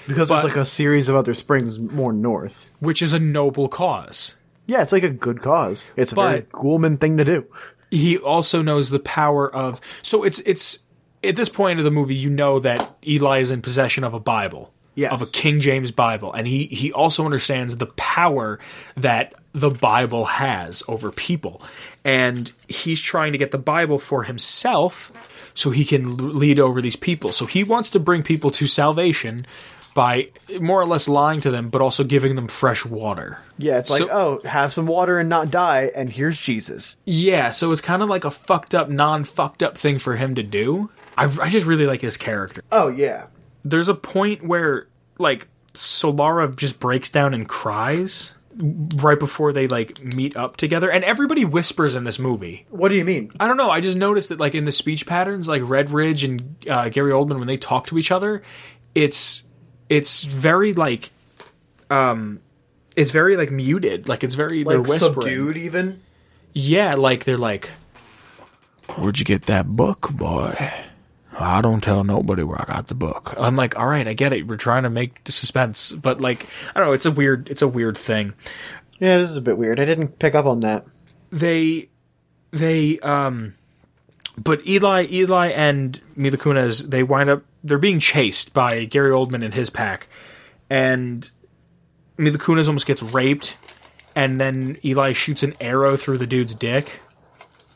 Because But- there's like a series of other springs more north. which is a noble cause Yeah, it's like a good cause. It's a very But- Ghoulman thing to do. he also knows the power of so it's it's at this point of the movie you know that Eli is in possession of a Bible Yes. of a King James Bible and he he also understands the power that the Bible has over people and he's trying to get the Bible for himself so he can lead over these people so he wants to bring people to salvation by more or less lying to them but also giving them fresh water Yeah, it's like, oh, have some water and not die, and here's Jesus. Yeah, so it's kind of like a fucked up, non fucked up thing for him to do. I, I just really like his character. Oh yeah. There's a point where, like, Solara just breaks down and cries right before they, like, meet up together. And everybody whispers in this movie. What do you mean? I don't know, I just noticed that, like, in the speech patterns, like, Redridge and uh, Gary Oldman, when they talk to each other, it's, it's very, like, um, it's very, like, muted. Like, it's very, they're whispering. subdued, even. Yeah, like they're like, "Where'd you get that book, boy?" I don't tell nobody where I got the book. I'm like, "All right, I get it. We're trying to make the suspense, but like, I don't know. It's a weird. It's a weird thing. Yeah, this is a bit weird. I didn't pick up on that. They, they, um, but Eli, Eli, and Mila Kunis, they wind up. They're being chased by Gary Oldman and his pack, and Mila Kunis almost gets raped, and then Eli shoots an arrow through the dude's dick.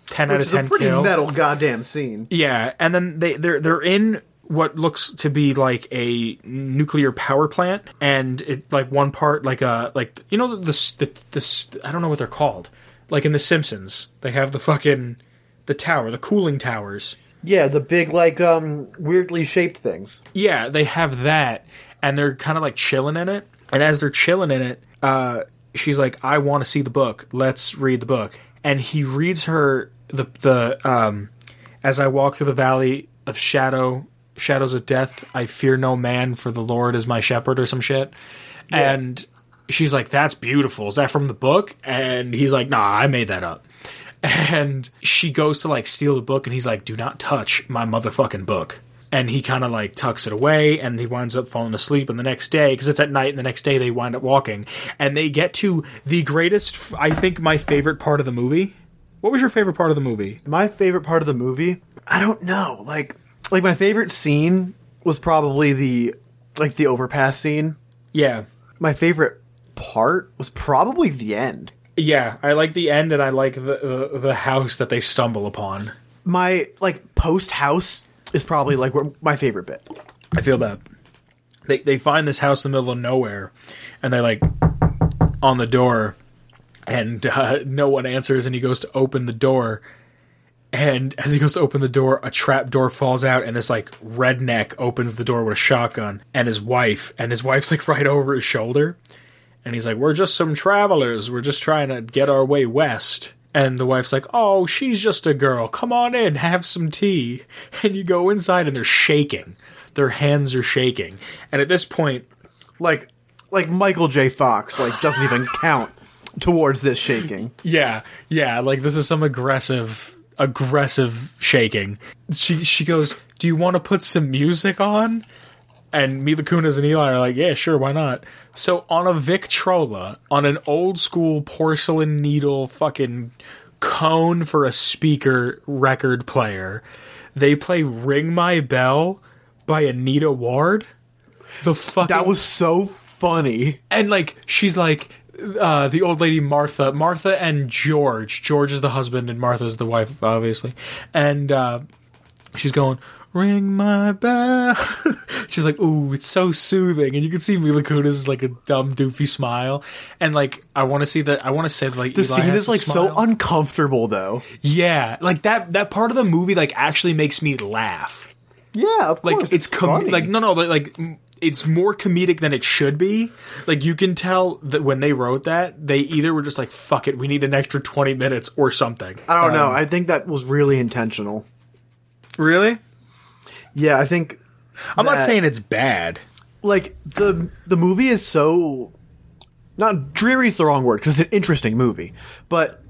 Ten out Which of is a ten pretty kill. metal goddamn scene. Yeah, and then they they're they're in what looks to be like a nuclear power plant, and it like one part like a like you know the the, the, I don't know what they're called. Like in The Simpsons, they have the fucking the tower, the cooling towers. Yeah, the big like um weirdly shaped things. Yeah, they have that, and they're kind of like chilling in it. And as they're chilling in it, uh, she's like, "I want to see the book. Let's read the book." And he reads her the the um, as I walk through the valley of shadow, shadows of death. I fear no man, for the Lord is my shepherd, or some shit. And she's like, "That's beautiful. Is that from the book?" And he's like, "Nah, I made that up." And she goes to like steal the book, and he's like, "Do not touch my motherfucking book." And he kind of like tucks it away, and he winds up falling asleep. And the next day, because it's at night, and the next day they wind up walking, and they get to the greatest, I think, my favorite part of the movie. What was your favorite part of the movie? My favorite part of the movie, I don't know. Like, like my favorite scene was probably the like the overpass scene. Yeah, My favorite part was probably the end. yeah, I like the end, and I like the the, the house that they stumble upon. My like post house is probably like my favorite bit. I feel that they they find this house in the middle of nowhere, and they like on the door, and uh, no one answers, and he goes to open the door, and as he goes to open the door, a trap door falls out, and this like redneck opens the door with a shotgun, and his wife, and his wife's like right over his shoulder, and he's like, "We're just some travelers. We're just trying to get our way west." And the wife's like, "Oh, she's just a girl. Come on in, have some tea." And you go inside, and they're shaking. Their hands are shaking. And at this point, Like like Michael J. Fox like doesn't even count towards this shaking. Yeah, yeah, like this is some aggressive aggressive shaking. She she goes, "Do you want to put some music on?" And Mila Kunis and Eli are like, "Yeah, sure, why not?" So on a Victrola, on an old school porcelain needle fucking cone for a speaker record player, they play "Ring My Bell" by Anita Ward. The fucking That was so funny. and like she's like uh the old lady Martha Martha and George. George is the husband and Martha's the wife obviously. And uh she's going ring my bell. She's like ooh it's so soothing. And you can see Mila Kunis like a dumb doofy smile. And like I want to see that I want to say like The Eli scene is like so uncomfortable though. yeah. Like that that part of the movie like actually makes me laugh. Yeah, of like it's com- like no no like, like it's more comedic than it should be like you can tell that when they wrote that they either were just like fuck it we need an extra 20 minutes or something I don't know. Um, I think that was really intentional. really Yeah, I think i'm not saying it's bad like the the movie is so not dreary is the wrong word because it's an interesting movie, but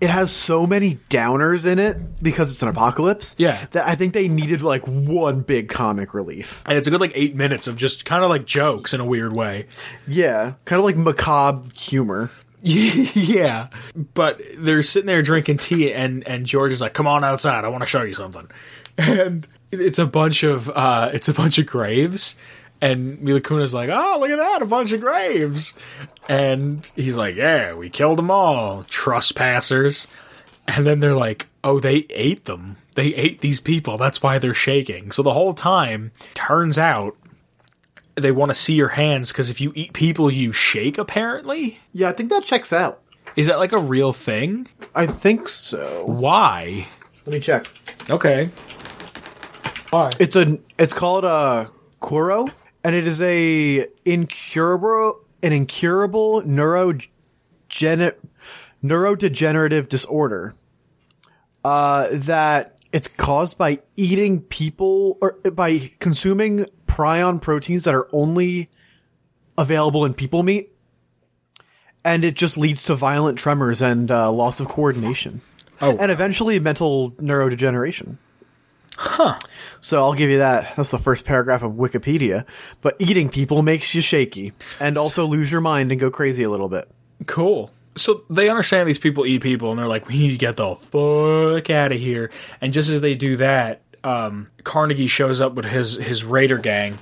it has so many downers in it because it's an apocalypse. Yeah. that I think they needed like one big comic relief. and it's a good like eight minutes of just kind of like jokes in a weird way Yeah, kind of like macabre humor. yeah but they're sitting there drinking tea and and george is like come on outside i want to show you something and it's a bunch of uh it's a bunch of graves and Mila Kunis like, oh, look at that, a bunch of graves. And he's like, yeah, we killed them all, trespassers. And then they're like, oh, they ate them. They ate these people. That's why they're shaking. So the whole time, turns out, they want to see your hands because if you eat people, you shake, apparently. Yeah, I think that checks out. Is that like a real thing? I think so. Why? Let me check. Okay. Why? It's a it's called a kuru, and it is a incurable an incurable neurogene neurodegenerative disorder. Uh, that it's caused by eating people or by consuming prion proteins that are only available in people meat, and it just leads to violent tremors and uh, loss of coordination, Oh. and eventually mental neurodegeneration. So I'll give you that. That's the first paragraph of Wikipedia. But eating people makes you shaky and also lose your mind and go crazy a little bit. Cool. So they understand these people eat people, and they're like, "We need to get the fuck out of here." And just as they do that, um, Carnegie shows up with his his raider gang,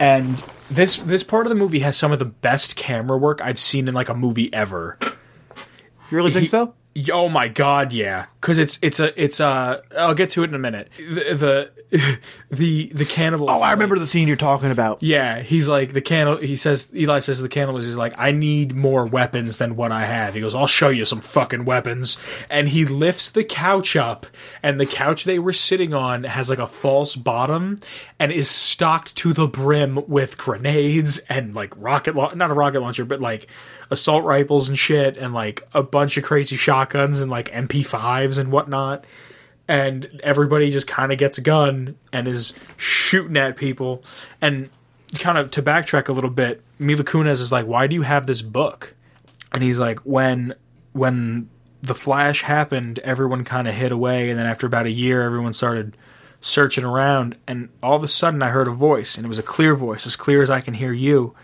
and this this part of the movie has some of the best camera work I've seen in like a movie ever. You really think He- so? Oh my god, yeah. Because it's it's a it's a. I'll get to it in a minute. The the the, the cannibals. Oh, I remember the scene you're talking about. Yeah, he's like the cannibal. He says Eli says to the cannibals, he's like, I need more weapons than what I have. He goes, I'll show you some fucking weapons, and he lifts the couch up, and the couch they were sitting on has like a false bottom, and is stocked to the brim with grenades and like rocket, la- not a rocket launcher, but like assault rifles and shit, and like a bunch of crazy shotguns and like MP5s and whatnot. And everybody just kind of gets a gun and is shooting at people. And kind of to backtrack a little bit, Mila Kunis is like, "Why do you have this book?" And he's like, "When when the Flash happened, everyone kind of hid away, and then after about a year, everyone started searching around, and all of a sudden, I heard a voice, and it was a clear voice, as clear as I can hear you,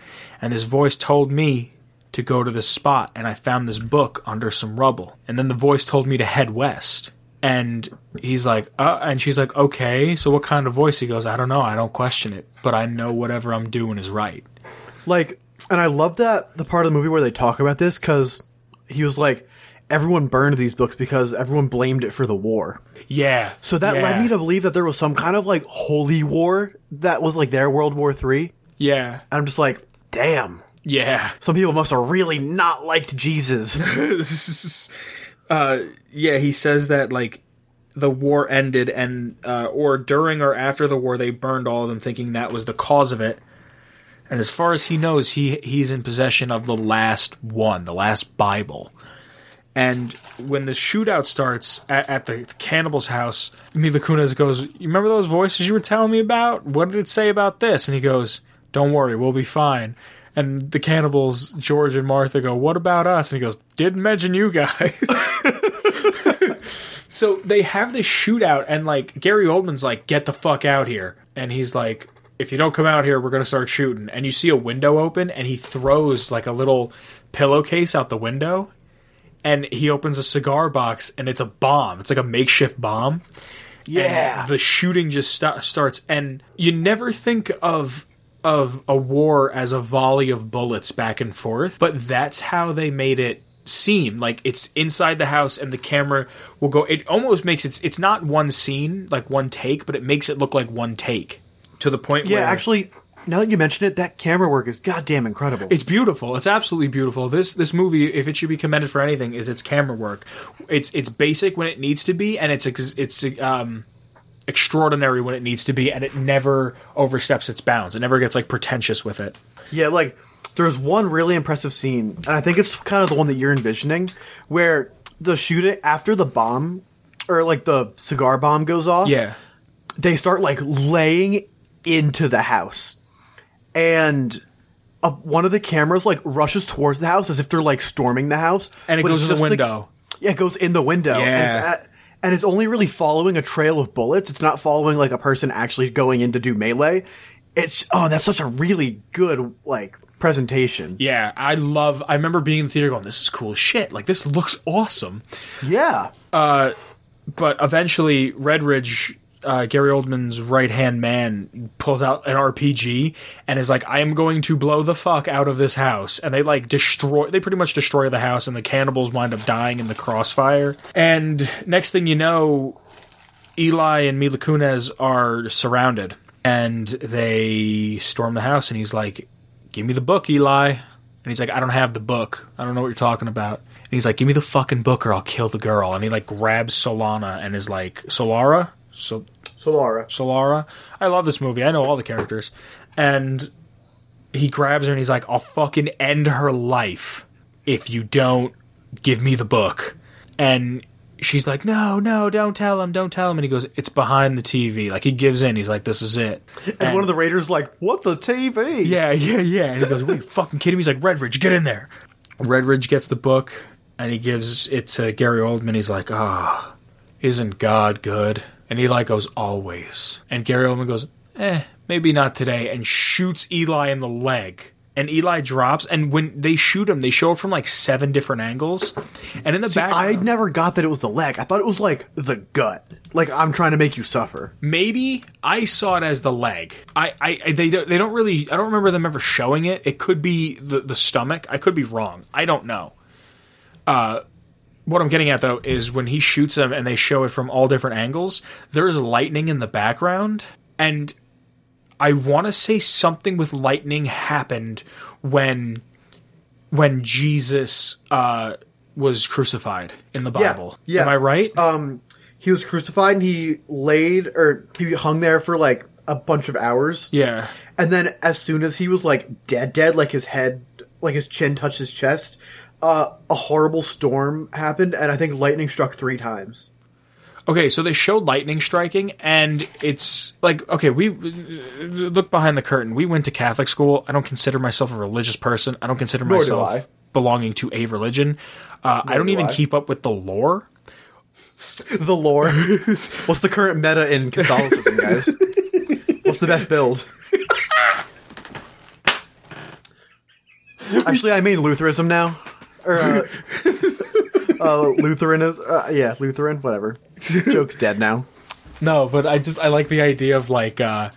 and this voice told me." To go to this spot, and I found this book under some rubble. And then the voice told me to head west. And he's like, uh, and she's like, okay, so what kind of voice? He goes, I don't know, I don't question it, but I know whatever I'm doing is right. Like, and I love that the part of the movie where they talk about this because he was like, everyone burned these books because everyone blamed it for the war. Yeah. So that yeah. led me to believe that there was some kind of like holy war that was like their World War Three. Yeah. And I'm just like, damn. Yeah. Some people must have really not liked Jesus. uh, yeah, he says that like the war ended and uh, or during or after the war they burned all of them thinking that was the cause of it. And as far as he knows, he he's in possession of the last one, the last Bible. And when the shootout starts at, at the cannibal's house, Mila Kunis goes, "You remember those voices you were telling me about? What did it say about this?" And he goes, "Don't worry, we'll be fine." And the cannibals, George and Martha, go, "What about us?" And he goes, "Didn't mention you guys." so they have this shootout, and like Gary Oldman's like, "Get the fuck out here!" And he's like, "If you don't come out here, we're gonna start shooting." And you see a window open, and he throws like a little pillowcase out the window, and he opens a cigar box, and it's a bomb. It's like a makeshift bomb. Yeah. And the shooting just sta- starts, and you never think of of a war as a volley of bullets back and forth, but that's how they made it seem like it's inside the house and the camera will go it almost makes it it's not one scene like one take but it makes it look like one take to the point yeah, where actually, now that you mention it, that camera work is goddamn incredible. it's beautiful. It's absolutely beautiful. This this movie, if it should be commended for anything, is its camera work. It's it's basic when it needs to be, and it's it's um, extraordinary when it needs to be, and it never oversteps its bounds. It never gets like pretentious with it. Yeah, like there's one really impressive scene, and I think it's kind of the one that you're envisioning, where the shooting after the bomb or like the cigar bomb goes off. Yeah, they start like laying into the house, and uh, one of the cameras like rushes towards the house as if they're like storming the house, and it goes in the like- window. yeah, it goes in the window. And it's, Yeah. And it's only really following a trail of bullets. It's not following like a person actually going in to do melee. It's oh, that's such a really good like presentation. yeah, I love. I remember being in the theater going, "This is cool shit. Like this looks awesome." Yeah. Uh, but eventually Redridge, uh, Gary Oldman's right hand man, pulls out an RPG and is like, "I am going to blow the fuck out of this house." And they like destroy. They pretty much destroy the house, and the cannibals wind up dying in the crossfire. And next thing you know, Eli and Mila Kunis are surrounded, and they storm the house. And he's like, "Give me the book, Eli." And he's like, "I don't have the book. I don't know what you're talking about." And he's like, "Give me the fucking book, or I'll kill the girl." And he like grabs Solana and is like, "Solara, so Solara. Solara." I love this movie. I know all the characters, and he grabs her and he's like, "I'll fucking end her life if you don't give me the book." And she's like, "No, no, don't tell him, don't tell him." And he goes, "It's behind the TV." Like he gives in. He's like, "This is it." And, one of the raiders like, "What the TV?" Yeah, yeah, yeah. And he goes, "What are you fucking kidding me?" He's like, "Redridge, get in there." Redridge gets the book and he gives it to Gary Oldman. He's like, "Ah, isn't God good?" And Eli goes, "Always." And Gary Oldman goes, "Eh, maybe not today," and shoots Eli in the leg. And Eli drops, and when they shoot him, they show it from like seven different angles. And in the See, back, I never got that it was the leg. I thought it was like the gut. Like I'm trying to make you suffer. maybe I saw it as the leg. I, I, I- they don't, they don't really. I don't remember them ever showing it. It could be the the stomach. I could be wrong. I don't know. Uh, what I'm getting at though is when he shoots them and they show it from all different angles. There's lightning in the background, and I want to say something with lightning happened when when Jesus uh, was crucified in the Yeah, Bible. yeah. Am I right? Um, he was crucified and he laid or he hung there for like a bunch of hours. yeah. And then as soon as he was like dead, dead, like his head, like his chin touched his chest, uh, a horrible storm happened, and I think lightning struck three times. Okay, so they showed lightning striking, and it's like, okay, we look behind the curtain. We went to Catholic school. I don't consider myself a religious person. I don't consider Nor myself I. belonging to a religion. Uh, I don't do even I. keep up with the lore. The lore. What's the current meta in Catholicism, guys? What's the best build? Actually, I mean Lutheranism now. Or, uh, uh, Lutheranism. Uh, yeah, Lutheran, whatever. Joke's dead now. No, but I just I like the idea of like uh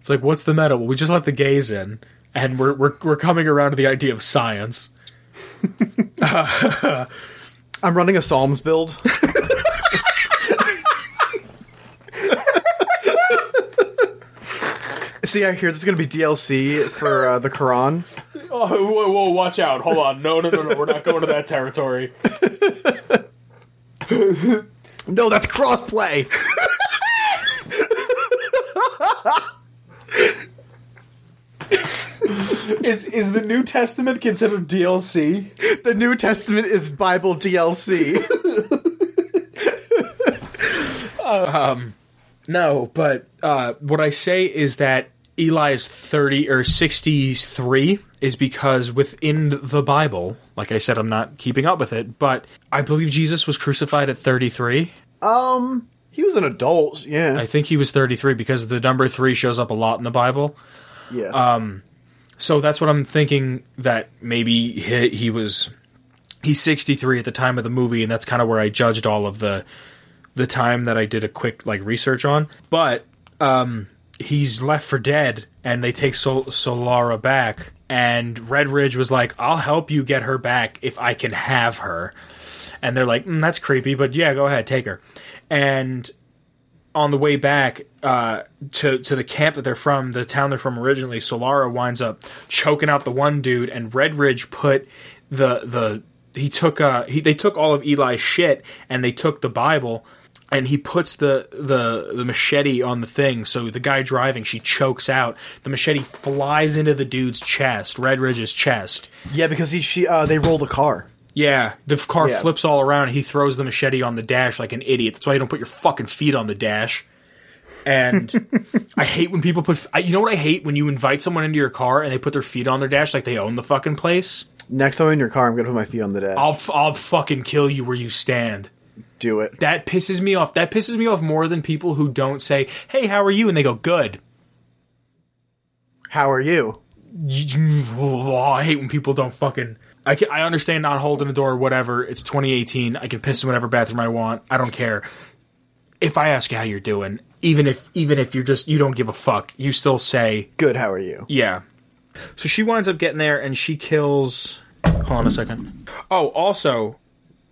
it's like what's the meta? Well, we just let the gays in, and we're we're we're coming around to the idea of science. I'm running a Psalms build. See, I hear this is going to be DLC for uh, the Quran. Oh, whoa, whoa, watch out! Hold on, no, no, no, no, we're not going to that territory. No, that's crossplay. Is is the New Testament considered DLC? The New Testament is Bible DLC. um, No, but uh, what I say is that Eli's 30 or 63 is because within the Bible, like I said, I'm not keeping up with it, but I believe Jesus was crucified at 33. um, he was an adult. Yeah, I think he was 33 because the number 3 shows up a lot in the Bible. yeah. Um, so that's what I'm thinking that maybe he, he was he's 63 at the time of the movie and that's kind of where I judged all of the the time that I did a quick like research on. But um he's left for dead and they take Sol- Solara back and Redridge was like, "I'll help you get her back if I can have her." And they're like, mm, "That's creepy, but yeah, go ahead, take her." And on the way back uh, to to the camp that they're from, the town they're from originally, Solara winds up choking out the one dude, and Redridge put the the he took uh he they took all of Eli's shit and they took the Bible and he puts the the the machete on the thing so the guy driving she chokes out the machete flies into the dude's chest Redridge's chest yeah, because he she uh, they roll the car. yeah, the car Yeah. flips all around. and He throws the machete on the dash like an idiot. That's why you don't put your fucking feet on the dash. And I hate when people put. I, you know what I hate when you invite someone into your car and they put their feet on their dash like they own the fucking place. Next time I'm in your car, I'm gonna put my feet on the dash. I'll f- I'll fucking kill you where you stand. Do it. That pisses me off. That pisses me off more than people who don't say, "Hey, how are you?" and they go, "Good." How are you? Oh, I hate when people don't fucking. I can, I understand not holding the door or whatever. It's 2018. I can piss in whatever bathroom I want. I don't care. If I ask you how you're doing, even if even if you're just you don't give a fuck, you still say Good. How are you? yeah. So she winds up getting there and she kills. Hold on a second. Oh, also,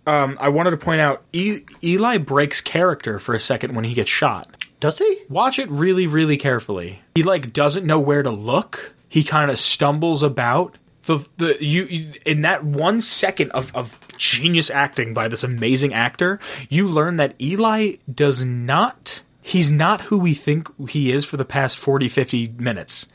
um, I wanted to point out e- Eli breaks character for a second when he gets shot. Does he? Watch it really, really carefully. He like doesn't know where to look. He kind of stumbles about. The the you, you in that one second of of genius acting by this amazing actor, you learn that Eli does not. He's not who we think he is for the past 40, 50 minutes,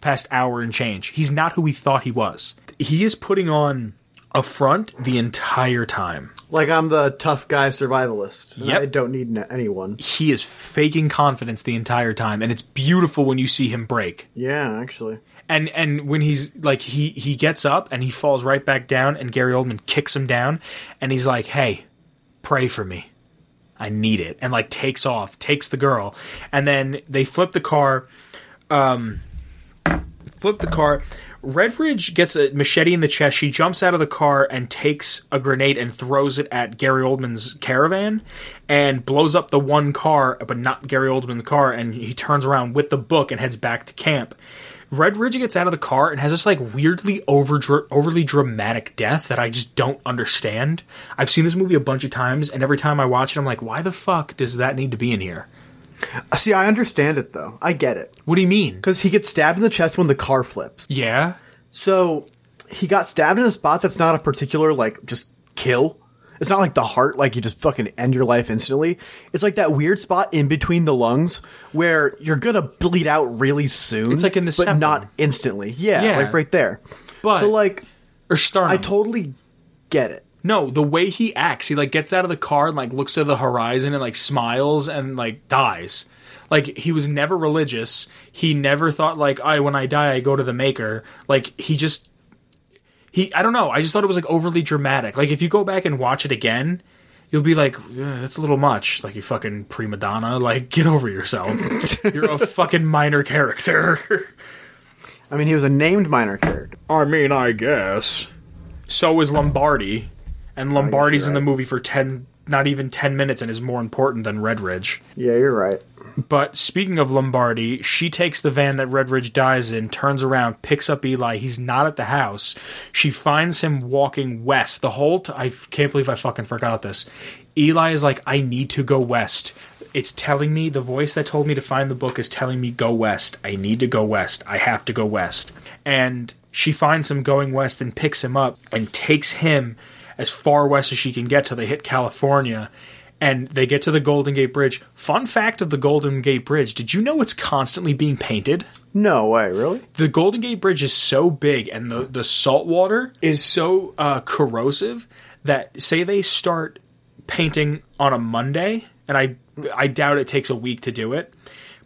past hour and change. He's not who we thought he was. He is putting on a front the entire time. Like I'm the tough guy survivalist. Yep. I don't need n- anyone. He is faking confidence the entire time, and it's beautiful when you see him break. Yeah, actually. and and when he's like he he gets up and he falls right back down and Gary Oldman kicks him down and he's like, "Hey, pray for me. I need it." And like takes off, takes the girl. And then they flip the car um flip the car. Redridge gets a machete in the chest. She jumps out of the car and takes a grenade and throws it at Gary Oldman's caravan and blows up the one car, but not Gary Oldman's car. And he turns around with the book and heads back to camp. Redridge gets out of the car and has this like weirdly over overly dramatic death that I just don't understand. I've seen this movie a bunch of times, and every time I watch it, I'm like, why the fuck does that need to be in here? Uh, See, I understand it though. I get it What do you mean? because he gets stabbed in the chest when the car flips. Yeah, So he got stabbed in a spot that's not a particular like just kill. It's not like the heart, like you just fucking end your life instantly. It's like that weird spot in between the lungs where you're gonna bleed out really soon. It's like in the but septum. not instantly. Yeah, Yeah. like right there. But- so like or sternum. I totally get it. No, the way he acts, he like gets out of the car and like looks at the horizon and like smiles and like dies. Like he was never religious. He never thought like, I when I die I go to the maker. Like he just he I don't know. I just thought it was like overly dramatic. Like if you go back and watch it again, you'll be like, "Yeah, that's a little much. Like you fucking prima donna. Like get over yourself. You're a fucking minor character. I mean, he was a named minor character. I mean, I guess. So is Lombardi, and Lombardi's in the right. movie for ten, not even ten minutes, and is more important than Redridge. Yeah, you're right. But speaking of Lombardi, she takes the van that Redridge dies in, turns around, picks up Eli. He's not at the house. She finds him walking west. The whole t- I can't believe I fucking forgot this. Eli is like, I need to go west. It's telling me the voice that told me to find the book is telling me go west. I need to go west. I have to go west. And she finds him going west and picks him up and takes him as far west as she can get till they hit California and they get to the Golden Gate Bridge. Fun fact of the Golden Gate Bridge: Did you know it's constantly being painted? No way, really? The Golden Gate Bridge is so big, and the the salt water is so uh, corrosive that say they start painting on a Monday, and I I doubt it takes a week to do it.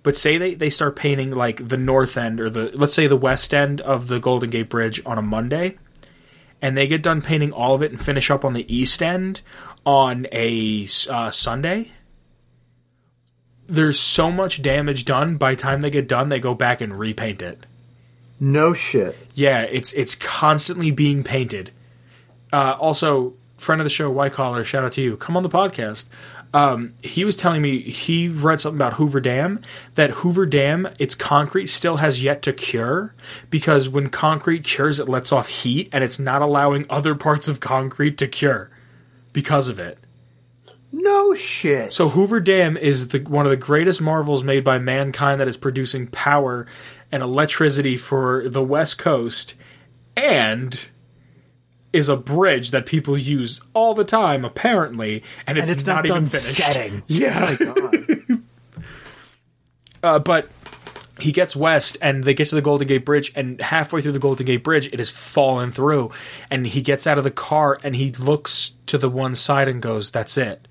But say they, they start painting like the north end or the let's say the west end of the Golden Gate Bridge on a Monday, and they get done painting all of it and finish up on the east end on a uh, Sunday. There's so much damage done. By the time they get done, they go back and repaint it. No shit. Yeah, it's it's constantly being painted. Uh, also, friend of the show, White Collar, shout out to you. Come on the podcast. Um, he was telling me he read something about Hoover Dam that Hoover Dam, its concrete still has yet to cure because when concrete cures, it lets off heat and it's not allowing other parts of concrete to cure because of it. No shit. So Hoover Dam is the one of the greatest marvels made by mankind that is producing power and electricity for the West Coast and is a bridge that people use all the time apparently and it's, and it's not, not, even finished. setting. Yeah. Oh my God. Uh, but he gets west and they get to the Golden Gate Bridge and halfway through the Golden Gate Bridge it has fallen through and he gets out of the car and he looks to the one side and goes that's it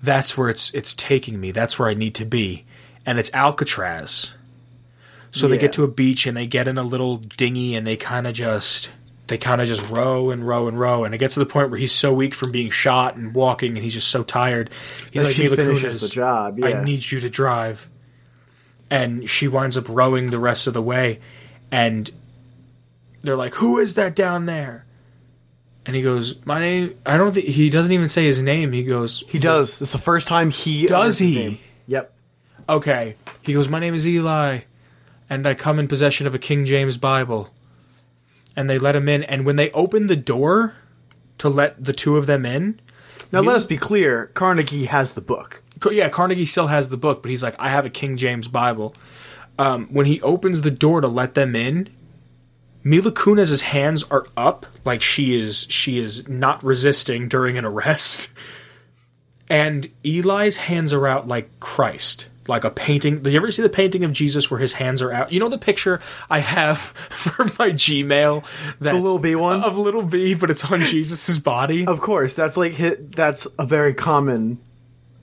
that's where it's it's taking me that's where I need to be and it's Alcatraz so they get to a beach and they get in a little dinghy and they kind of just they kind of just row and row and row and it gets to the point where he's so weak from being shot and walking and he's just so tired. He's That like she Mila finishes Kunis, the job, I need you to drive. And she winds up rowing the rest of the way and they're like who is that down there? And he goes my name i don't think he doesn't even say his name. He goes He does. It's the first time he Does he? Yep. okay. He goes my name is eli and i come in possession of a king james bible and they let him in and when they open the door to let the two of them in Now let us be clear. Carnegie has the book. Yeah, Carnegie still has the book, but he's like, I have a King James Bible. Um, when he opens the door to let them in, Mila Kunis's hands are up, like she is she is not resisting during an arrest, and Eli's hands are out like Christ, like a painting. Did you ever see the painting of Jesus where his hands are out? You know the picture I have for my Gmail, that's little B one? of little B, but it's on Jesus's body. Of course, that's like hit. That's a very common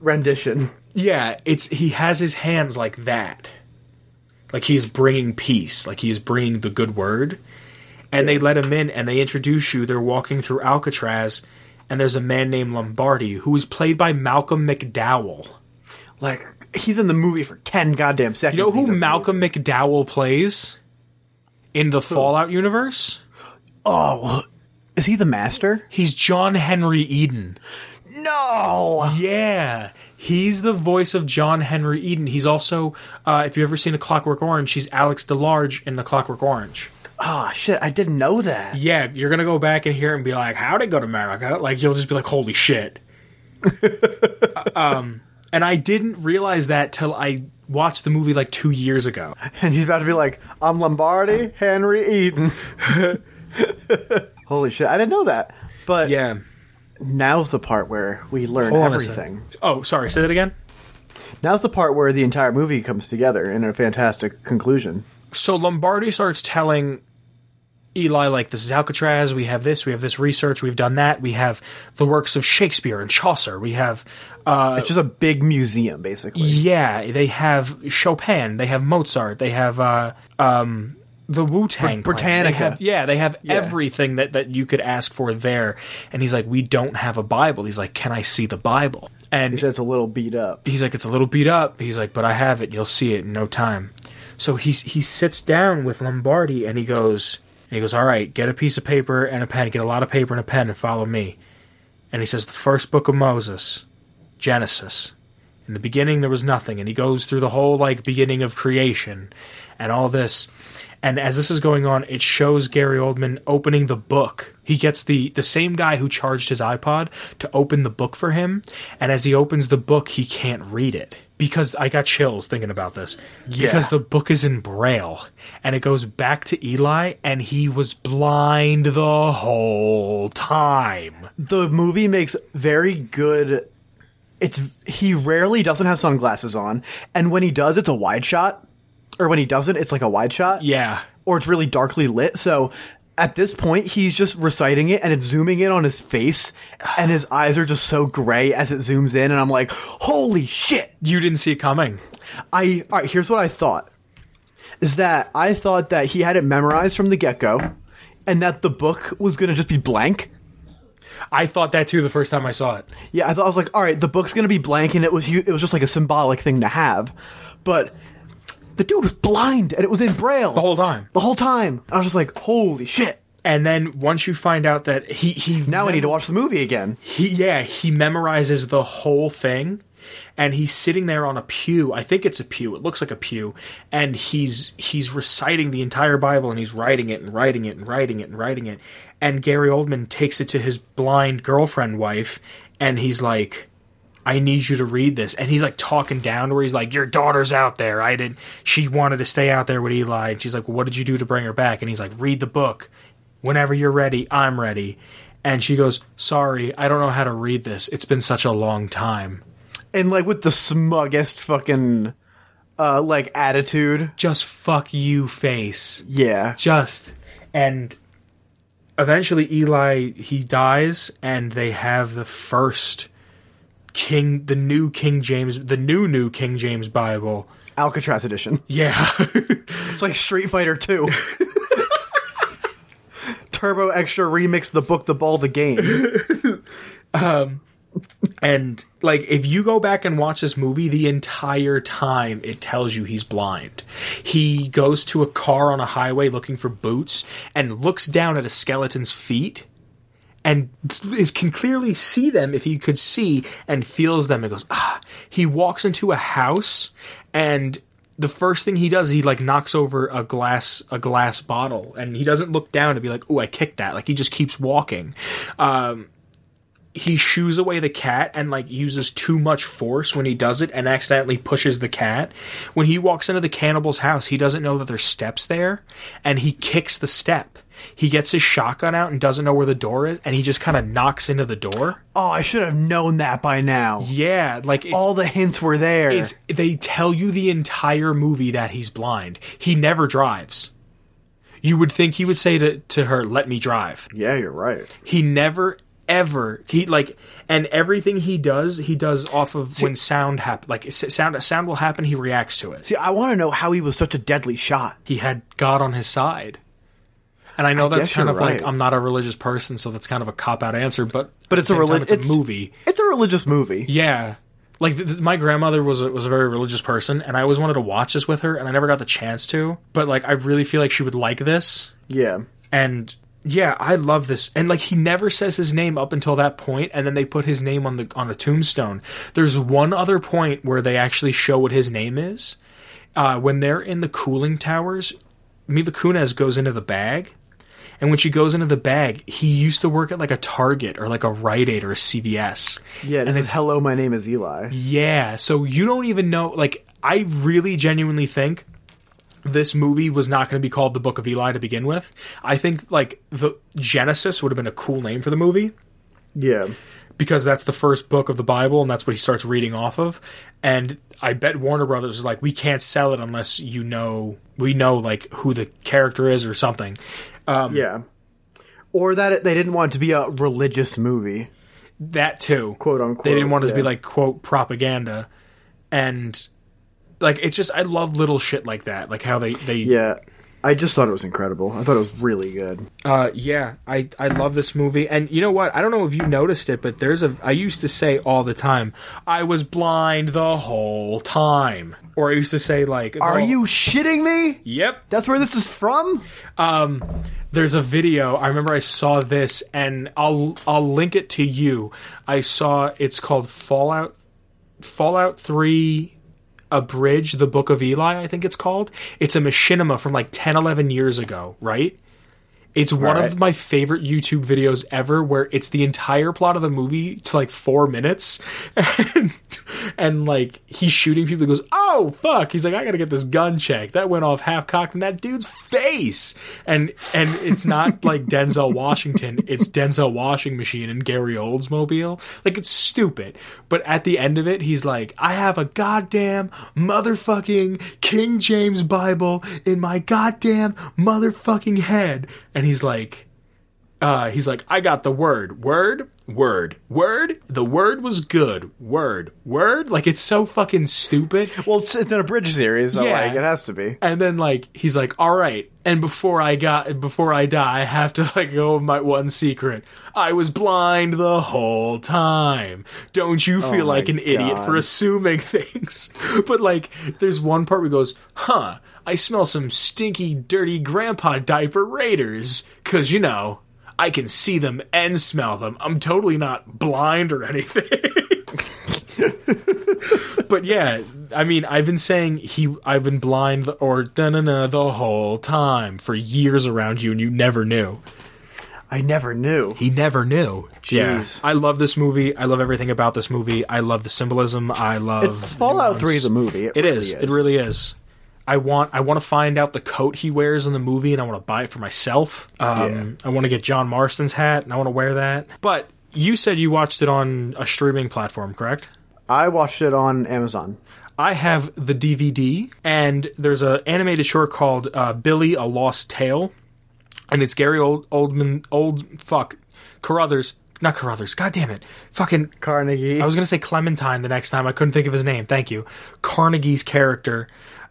rendition. Yeah, it's he has his hands like that. Like he's bringing peace, like he's bringing the good word. And they let him in and they introduce you. They're walking through Alcatraz and there's a man named Lombardi who is played by Malcolm McDowell. Like he's in the movie for ten goddamn seconds. You know who Malcolm McDowell plays in the Fallout universe? Oh, is he the master? He's John Henry Eden. No. Yeah, he's the voice of John Henry Eden. He's also, uh, if you've ever seen A Clockwork Orange, he's Alex DeLarge in The Clockwork Orange. Oh shit! I didn't know that. Yeah, you're gonna go back and hear it and be like, "How'd it go to America?" Like you'll just be like, "Holy shit!" um, and I didn't realize that till I watched the movie like two years ago. And he's about to be like, "I'm Lombardi, Henry Eden." Holy shit! I didn't know that. But Yeah. now's the part where we learn Hold everything. Oh, sorry. Say that again. Now's the part where the entire movie comes together in a fantastic conclusion. So Lombardi starts telling Eli like this is Alcatraz. We have this. We have this research. We've done that. We have the works of Shakespeare and Chaucer. We have uh, It's just a big museum, basically. yeah. They have Chopin. They have Mozart. They have uh, um, the Wu Tang. Britannica. Yeah, they have everything that that you could ask for there. And he's like, we don't have a Bible. He's like, can I see the Bible? And He said it's a little beat up. he's like, it's a little beat up. He's like, but I have it. You'll see it in no time. So he he sits down with Lombardi and he goes and he goes, all right, get a piece of paper and a pen. Get a lot of paper and a pen and follow me. And he says, the first book of Moses, Genesis. In the beginning, there was nothing, and he goes through the whole like beginning of creation and all this. And as this is going on, it shows Gary Oldman opening the book. He gets the the same guy who charged his iPod to open the book for him, and as he opens the book, he can't read it because I got chills thinking about this. Because the book is in braille, and it goes back to Eli, and he was blind the whole time. The movie makes very good. It's he rarely doesn't have sunglasses on, and when he does, it's a wide shot, or when he doesn't, it's like a wide shot, Yeah, or it's really darkly lit. So at this point, he's just reciting it, and it's zooming in on his face, and his eyes are just so gray as it zooms in, and I'm like, holy shit! you didn't see it coming. I all right. Here's what I thought: is that I thought that he had it memorized from the get go, and that the book was going to just be blank. I thought that too the first time I saw it. Yeah, I thought I was like, all right, the book's going to be blank, and it was it was just like a symbolic thing to have, but the dude was blind, and it was in braille The whole time. The whole time, I was just like, holy shit! And then once you find out that he he Now I need to watch the movie again. he yeah he memorizes the whole thing and he's sitting there on a pew i think it's a pew it looks like a pew and he's he's reciting the entire bible and he's writing it and writing it and writing it and writing it and gary oldman takes it to his blind girlfriend wife and he's like I need you to read this. And he's like talking down to where he's like, Your daughter's out there. I didn't. she wanted to stay out there with Eli. And she's like, What did you do to bring her back? And he's like, Read the book. Whenever you're ready, I'm ready. And she goes, Sorry, I don't know how to read this. It's been such a long time. And like with the smuggest fucking uh like attitude. Just fuck you face. Yeah. Just and eventually Eli he dies and they have the first King the new King James the new new King James Bible. Alcatraz edition. Yeah. It's like Street Fighter 2. Turbo Extra Remix the book, the ball, the game. Um, And like if you go back and watch this movie the entire time it tells you he's blind. He goes to a car on a highway looking for boots and looks down at a skeleton's feet and is can clearly see them if he could see and feels them and goes ah. He walks into a house and the first thing he does he like knocks over a glass a glass bottle and he doesn't look down to be like oh I kicked that. Like he just keeps walking. Um he shoos away the cat and like uses too much force when he does it and accidentally pushes the cat. When he walks into the cannibal's house, he doesn't know that there's steps there and he kicks the step. He gets his shotgun out and doesn't know where the door is and he just kind of knocks into the door. Oh, I should have known that by now. Yeah, like it's, All the hints were there. it's they tell you the entire movie that he's blind. He never drives. You would think he would say to, to her, "Let me drive." yeah, you're right. he never ever. He like and everything he does he does off of when sound happen like sound sound will happen he reacts to it. See, I want to know how he was such a deadly shot. he had god on his side. And i know that's kind of like i'm not a religious person so that's kind of a cop out answer but But it's a religious relig- it's a movie. It's a religious movie. yeah. Like th- th- my grandmother was a, was a very religious person and i always wanted to watch this with her and i never got the chance to but like i really feel like she would like this. Yeah. and yeah, I love this. And like he never says his name up until that point, and then they put his name on the on a tombstone. There's one other point where they actually show what his name is. Uh, when they're in the cooling towers, Mila Kunis goes into the bag, and when she goes into the bag, he used to work at like a Target or like a Rite Aid or a CVS. Yeah, And is Hello, my name is Eli. Yeah, so you don't even know. Like, I really genuinely think this movie was not going to be called the Book of Eli to begin with. I think like the Genesis would have been a cool name for the movie Yeah. because that's the first book of the Bible and that's what he starts reading off of. And I bet Warner Brothers is like, we can't sell it unless you know we know like who the character is or something. Um, Yeah. Or that it, they didn't want it to be a religious movie. that too, Quote, unquote, They didn't want it to be like quote propaganda, and like it's just I love little shit like that, like how they they yeah. I just thought it was incredible. I thought it was really good. Uh, yeah, I, I love this movie. And you know what? I don't know if you noticed it, but there's a. I used to say all the time, I was blind the whole time. Or I used to say, like. Are whole, you shitting me? Yep. That's where this is from? Um, there's a video. I remember I saw this, and I'll, I'll link it to you. I saw it's called Fallout. Fallout 3 abridge the Book of Eli, I think it's called. It's a machinima from like 10, 11 years ago, right? It's one Right. of my favorite YouTube videos ever where it's the entire plot of the movie to like four minutes. And, and like he's shooting people. He goes, Oh, fuck. He's like, I gotta get this gun checked. That went off half cocked in that dude's face. And, and it's not like Denzel Washington. It's Denzel Washing Machine and Gary Oldsmobile. Like it's stupid. But at the end of it, he's like, I have a goddamn motherfucking King James Bible in my goddamn motherfucking head. And he's like, uh, he's like, I got the word, word, word, word. The word was good, word, word. Like it's so fucking stupid. Well, it's, it's in a bridge series, so Yeah. like, it has to be. And then like he's like, all right. And before I got before I die, I have to let go of my one secret. I was blind the whole time. Don't you feel my like an idiot for assuming things? but like, there's one part where he goes, huh? I smell some stinky, dirty grandpa diaper raiders. Cause you know, I can see them and smell them. I'm totally not blind or anything. but yeah, I mean, I've been saying he, I've been blind or da na na the whole time for years around you, and you never knew. I never knew. He never knew. Jeez. I love this movie. I love everything about this movie. I love the symbolism. I love It's Fallout. 3 is a movie. It It really is. is. It really is. I want. I want to find out the coat he wears in the movie, and I want to buy it for myself. Um, I want to get John Marston's hat, and I want to wear that. But you said you watched it on a streaming platform, correct? I watched it on Amazon. I have the DVD, and there's an animated short called uh, Billy: A Lost Tale, and it's Gary Old Oldman Old fuck Carruthers, not Carruthers. God damn it, fucking. Carnegie. I was gonna say Clementine the next time. I couldn't think of his name. Thank you. Carnegie's character.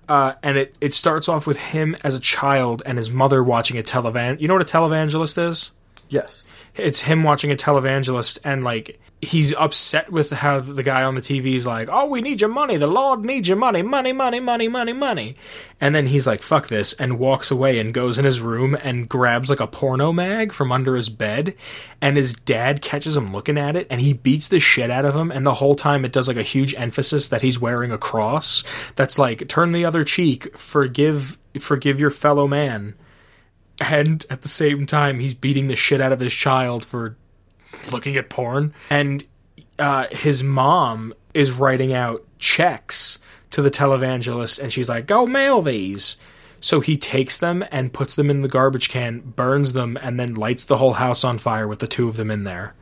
Uh, and it, it starts off with him as a child and his mother watching a televan. You know what a televangelist is? yes. It's him watching a televangelist and like he's upset with how the guy on the TV is like, "Oh, we need your money. The Lord needs your money. Money, money, money, money, money." And then he's like, "Fuck this," and walks away and goes in his room and grabs like a porno mag from under his bed. And his dad catches him looking at it and he beats the shit out of him. And the whole time it does like a huge emphasis that he's wearing a cross. That's like, turn the other cheek, forgive, forgive your fellow man and at the same time he's beating the shit out of his child for looking at porn. And uh, his mom is writing out checks to the televangelist and she's like go mail these. So he takes them and puts them in the garbage can burns them and then lights the whole house on fire with the two of them in there.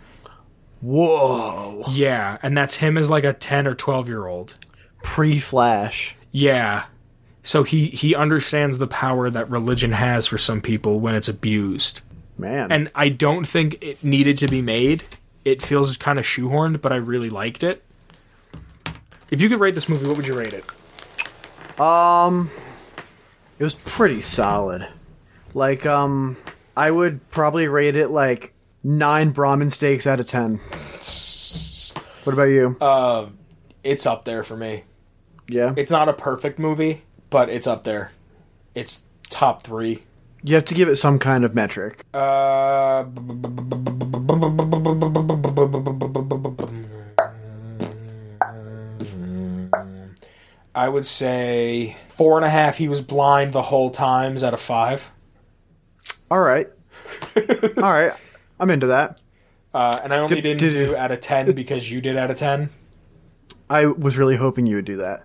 Whoa. yeah and that's him as like a 10 or 12 year old Pre Flash. yeah so he he understands the power that religion has for some people when it's abused Man. and I don't think it needed to be made. It feels kind of shoehorned, but I really liked it. If you could rate this movie, what would you rate it? Um it was pretty solid. Like, um, I would probably rate it like nine Brahmin steaks out of ten. What about you? Uh, It's up there for me. yeah. It's not a perfect movie, but it's up there. It's top three. You have to give it some kind of metric. Uh, I would say four and a half. He was blind the whole times out of five. All right. All right. I'm into that. Uh, and I only Did- not do out of 10 because you did out of 10. I was really hoping you would do that.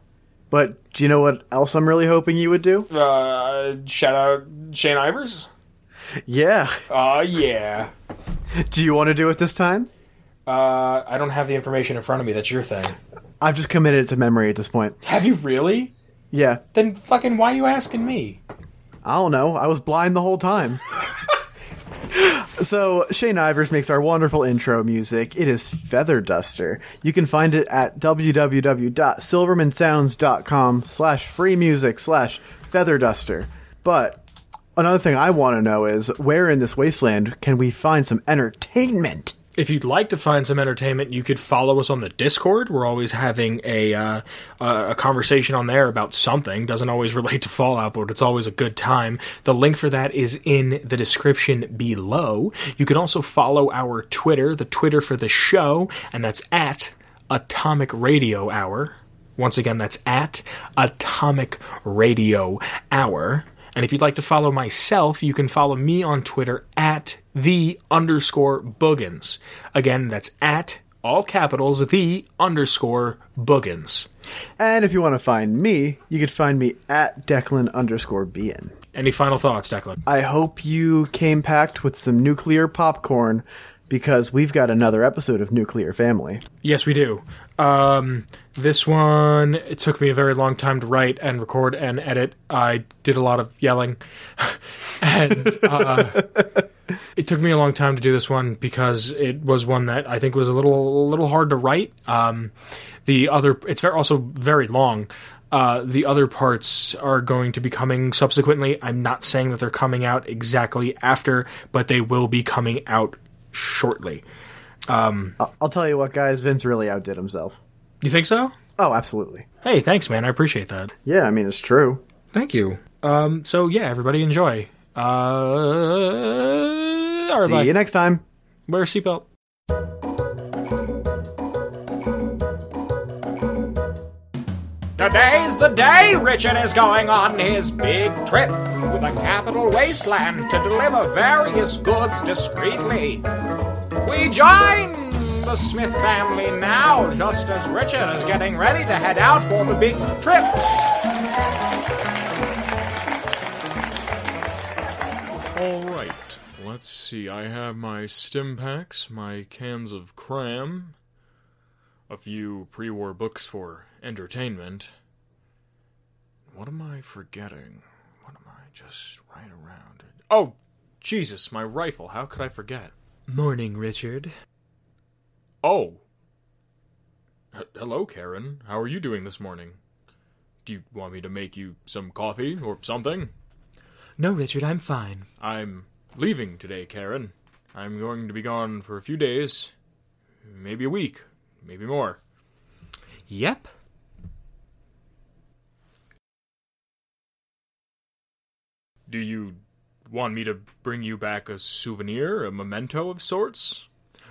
But do you know what else I'm really hoping you would do? Uh, shout out Shane Ivers. Yeah. Uh, yeah. Do you want to do it this time? Uh, I don't have the information in front of me. That's your thing. I've just committed it to memory at this point. Have you really? Yeah. Then fucking why are you asking me? I don't know. I was blind the whole time. so Shane Ivers makes our wonderful intro music. It is Feather Duster. You can find it at www.silvermansounds.com slash free music slash feather duster. But another thing I want to know is where in this wasteland can we find some entertainment? If you'd like to find some entertainment, you could follow us on the Discord. We're always having a uh, a conversation on there about something. Doesn't always relate to Fallout, but it's always a good time. The link for that is in the description below. You can also follow our Twitter, the Twitter for the show, and that's at Atomic Radio Hour. Once again, that's at Atomic Radio Hour. And if you'd like to follow myself, you can follow me on Twitter at the underscore boogans. Again, that's at all capitals the underscore boogans. And if you want to find me, you can find me at Declan underscore Bien. Any final thoughts, Declan? I hope you came packed with some nuclear popcorn because we've got another episode of Nuclear Family. Yes, we do. Um, this one, it took me a very long time to write and record and edit. I did a lot of yelling. and uh, it took me a long time to do this one because it was one that I think was a little a little hard to write. Um, the other, it's very, also very long. Uh, the other parts are going to be coming subsequently. I'm not saying that they're coming out exactly after, but they will be coming out shortly. I'll, I'll tell you what, guys, Vince really outdid himself. You think so? Oh, absolutely. Hey, thanks, man. I appreciate that. Yeah, I mean, it's true. Thank you. Um, so yeah, everybody enjoy. Uh, all right, See bye. you next time. Wear a seatbelt. Today's the day Richard is going on his big trip to the capital wasteland to deliver various goods discreetly. We join the Smith family now, just as Richard is getting ready to head out for the big trip. All right. Let's see. I have my stim packs, my cans of cram, a few pre-war books for entertainment. What am I forgetting? What am I just right around it? Oh, Jesus, my rifle. How could I forget? Morning, Richard. Oh. H- hello, Karen. How are you doing this morning? Do you want me to make you some coffee or something? No, Richard, I'm fine. I'm leaving today, Karen. I'm going to be gone for a few days, maybe a week, maybe more. Yep. Do you want me to bring you back a souvenir, a memento of sorts?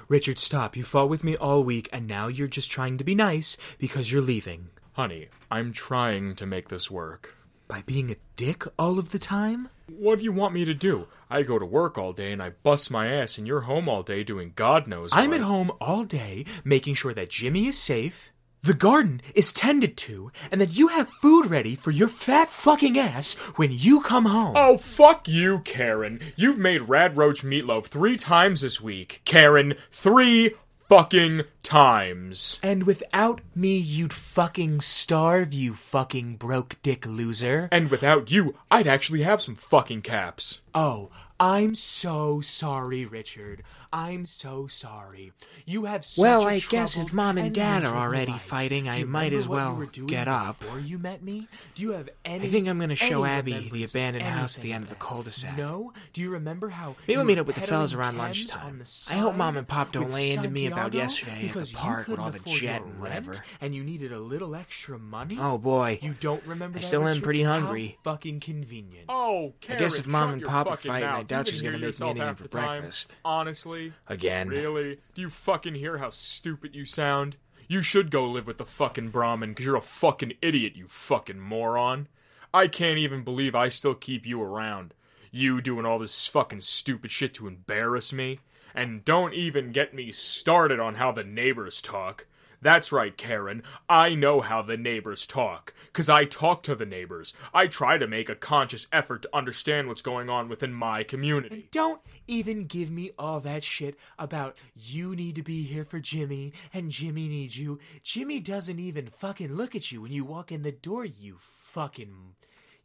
Richard, stop. You fought with me all week, and now you're just trying to be nice because you're leaving. Honey, I'm trying to make this work. By being a dick all of the time? What do you want me to do? I go to work all day and I bust my ass, and you're home all day doing God knows what I'm what. at home all day making sure that Jimmy is safe, the garden is tended to, and that you have food ready for your fat fucking ass when you come home. Oh, fuck you, Karen. You've made Rad Roach meatloaf three times this week. Karen, three fucking times. And without me, you'd fucking starve, you fucking broke dick loser. And without you, I'd actually have some fucking caps. Oh, I'm so sorry, Richard. I'm so sorry. You have such Well, a I guess if Mom and Dad are already life. fighting, I might as what you well get up. Before you met me, do you have any? I think I'm gonna show Abby the abandoned house at the end of the that? cul-de-sac. No. Do you remember how? Maybe we'll meet up with the fellas around Kems lunchtime. I hope Mom and Pop don't with lay into me about yesterday at the park with all the jet and whatever. and you needed a little extra money. Oh boy. You don't remember I that? still am Richard? pretty How hungry. fucking convenient. Oh, Karen, guess if Mom and Pop are fighting, I doubt she's gonna make me yourself anything for breakfast. Honestly, Again. really? Do you fucking hear how stupid you sound? You should go live with the fucking Brahmin because you're a fucking idiot, you fucking moron. I can't even believe I still keep you around. You doing all this fucking stupid shit to embarrass me. And don't even get me started on how the neighbors talk. That's right, Karen. I know how the neighbors talk. Cause I talk to the neighbors. I try to make a conscious effort to understand what's going on within my community. Don't even give me all that shit about you need to be here for Jimmy and Jimmy needs you. Jimmy doesn't even fucking look at you when you walk in the door, you fucking.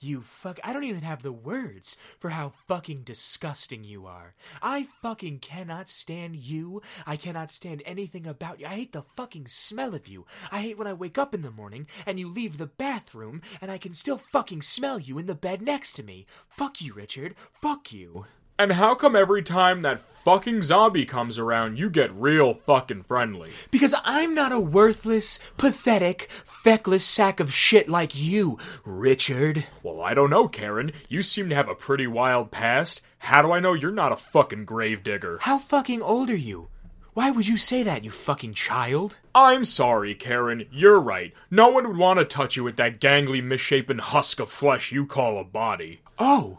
You fuck. I don't even have the words for how fucking disgusting you are. I fucking cannot stand you. I cannot stand anything about you. I hate the fucking smell of you. I hate when I wake up in the morning and you leave the bathroom and I can still fucking smell you in the bed next to me. Fuck you, Richard. Fuck you. And how come every time that fucking zombie comes around, you get real fucking friendly? Because I'm not a worthless, pathetic, feckless sack of shit like you, Richard. Well, I don't know, Karen. You seem to have a pretty wild past. How do I know you're not a fucking gravedigger? How fucking old are you? Why would you say that, you fucking child? I'm sorry, Karen. You're right. No one would want to touch you with that gangly, misshapen husk of flesh you call a body. Oh.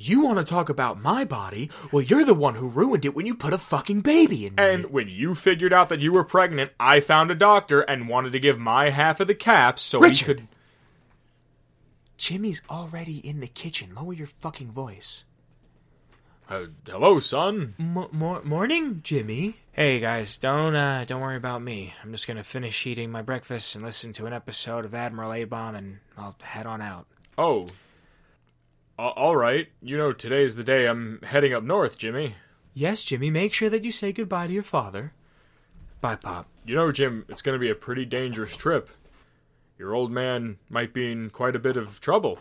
You want to talk about my body? Well, you're the one who ruined it when you put a fucking baby in me. And when you figured out that you were pregnant, I found a doctor and wanted to give my half of the caps so Richard! he could. Jimmy's already in the kitchen. Lower your fucking voice. Uh, hello, son. M- mor- morning, Jimmy. Hey guys, don't uh, don't worry about me. I'm just gonna finish eating my breakfast and listen to an episode of Admiral A Bomb, and I'll head on out. Oh. All right. You know, today's the day I'm heading up north, Jimmy. Yes, Jimmy, make sure that you say goodbye to your father. Bye, Pop. You know, Jim, it's going to be a pretty dangerous trip. Your old man might be in quite a bit of trouble.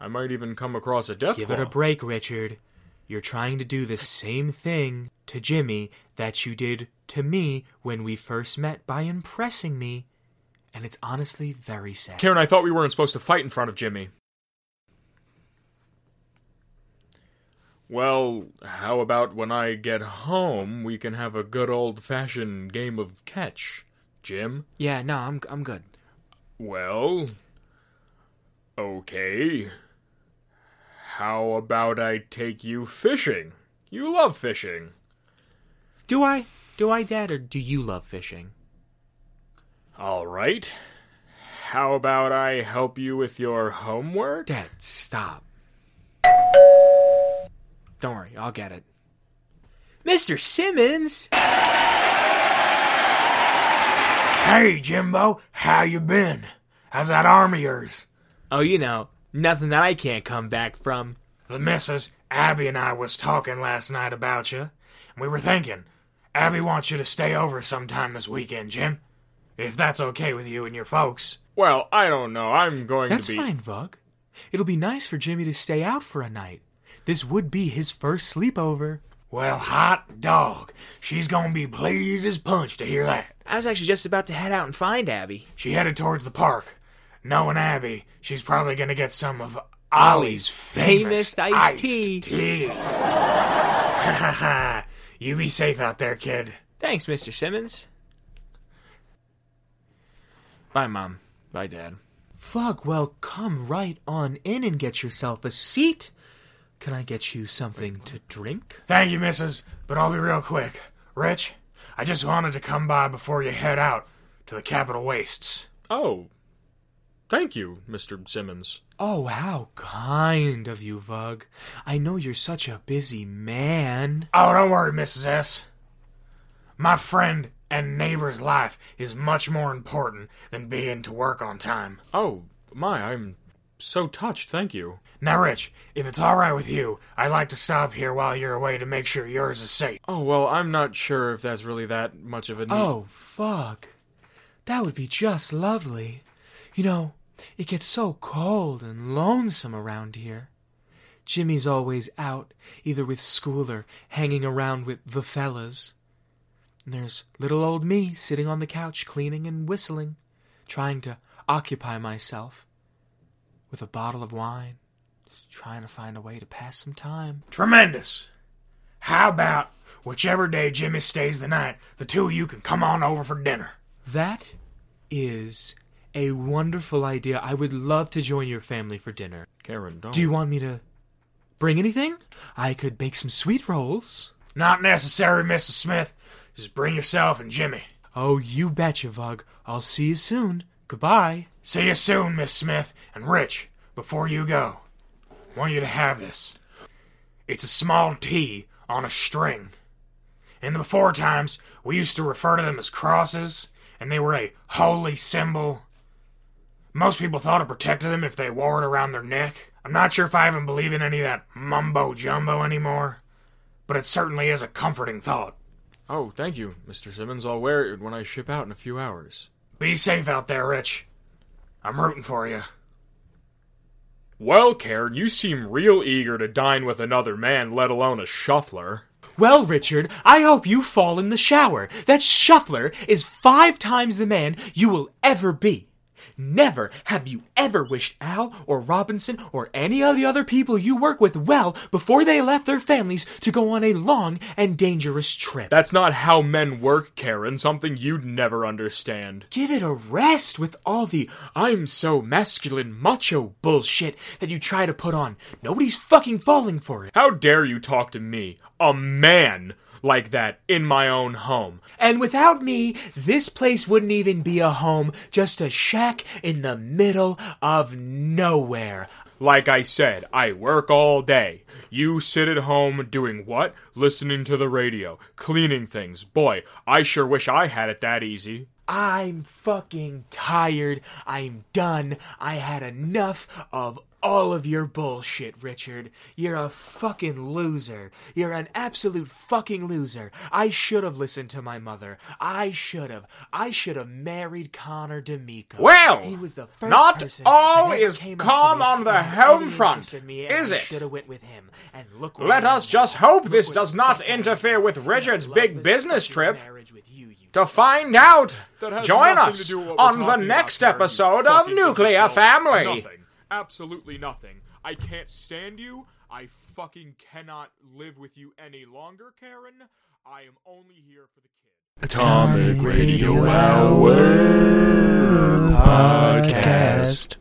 I might even come across a death Give claw. it a break, Richard. You're trying to do the same thing to Jimmy that you did to me when we first met by impressing me. And it's honestly very sad. Karen, I thought we weren't supposed to fight in front of Jimmy. Well, how about when I get home, we can have a good old fashioned game of catch, Jim? Yeah, no, I'm I'm good. Well, okay. How about I take you fishing? You love fishing. Do I? Do I, Dad, or do you love fishing? All right. How about I help you with your homework? Dad, stop. Don't worry, I'll get it. Mr. Simmons! Hey, Jimbo, how you been? How's that arm of yours? Oh, you know, nothing that I can't come back from. The missus, Abby, and I was talking last night about you. And we were thinking, Abby wants you to stay over sometime this weekend, Jim. If that's okay with you and your folks. Well, I don't know. I'm going That's to be. That's fine, Vug. It'll be nice for Jimmy to stay out for a night. This would be his first sleepover. Well, hot dog. She's gonna be pleased as punch to hear that. I was actually just about to head out and find Abby. She headed towards the park. Knowing Abby, she's probably gonna get some of Ollie's famous, Famous iced tea. tea. you be safe out there, kid. Thanks, Mr. Simmons. Bye, Mom. Bye, Dad. Vug, well, come right on in and get yourself a seat. Can I get you something to drink? Thank you, missus, but I'll be real quick. Rich, I just wanted to come by before you head out to the Capital Wastes. Oh. Thank you, Mr. Simmons. Oh, how kind of you, Vug. I know you're such a busy man. Oh, don't worry, Mrs. S. My friend and neighbor's life is much more important than being to work on time. Oh, my, I'm so touched. Thank you. Now, Rich, if it's all right with you, I'd like to stop here while you're away to make sure yours is safe. Oh, well, I'm not sure if that's really that much of a need. Oh, fuck. That would be just lovely. You know, it gets so cold and lonesome around here. Jimmy's always out, either with school or hanging around with the fellas. And there's little old me sitting on the couch cleaning and whistling, trying to occupy myself with a bottle of wine, just trying to find a way to pass some time. Tremendous. How about whichever day Jimmy stays the night, the two of you can come on over for dinner? That is a wonderful idea. I would love to join your family for dinner. Karen, don't. Do you want me to bring anything? I could bake some sweet rolls. Not necessary, Mrs. Smith. Just bring yourself and Jimmy. Oh, you betcha, Vug. I'll see you soon. Goodbye. See you soon, Miss Smith. And Rich, before you go, I want you to have this. It's a small T on a string. In the before times, we used to refer to them as crosses, and they were a holy symbol. Most people thought it protected them if they wore it around their neck. I'm not sure if I even believe in any of that mumbo jumbo anymore, but it certainly is a comforting thought. Oh, thank you, Mr. Simmons. I'll wear it when I ship out in a few hours. Be safe out there, Rich. I'm rooting for you. Well, Karen, you seem real eager to dine with another man, let alone a shuffler. Well, Richard, I hope you fall in the shower. That shuffler is five times the man you will ever be. Never have you ever wished Al or Robinson or any of the other people you work with well before they left their families to go on a long and dangerous trip. That's not how men work, Karen. Something you'd never understand. Give it a rest with all the I'm so masculine macho bullshit that you try to put on. Nobody's fucking falling for it. How dare you talk to me, a man, like that in my own home? And without me, this place wouldn't even be a home, just a shack in the middle of nowhere. Like I said, I work all day. You sit at home doing what? Listening to the radio, cleaning things. Boy, I sure wish I had it that easy. I'm fucking tired. I'm done. I had enough of all of your bullshit, Richard. You're a fucking loser. You're an absolute fucking loser. I should have listened to my mother. I should have. I should have married Connor D'Amico. Well, he was the first not person all is came up to calm on the home front, me, is I it? Should have went with him. And look Let I am us just hope Look this does not fuck I am. interfere with Richard's big business trip. with you, you To find out, join us to do with what we're on the next about, Karen, you episode of Nuclear imbecile. Family. Nothing. Absolutely nothing. I can't stand you. I fucking cannot live with you any longer, Karen. I am only here for the kid. Atomic Radio Hour Podcast.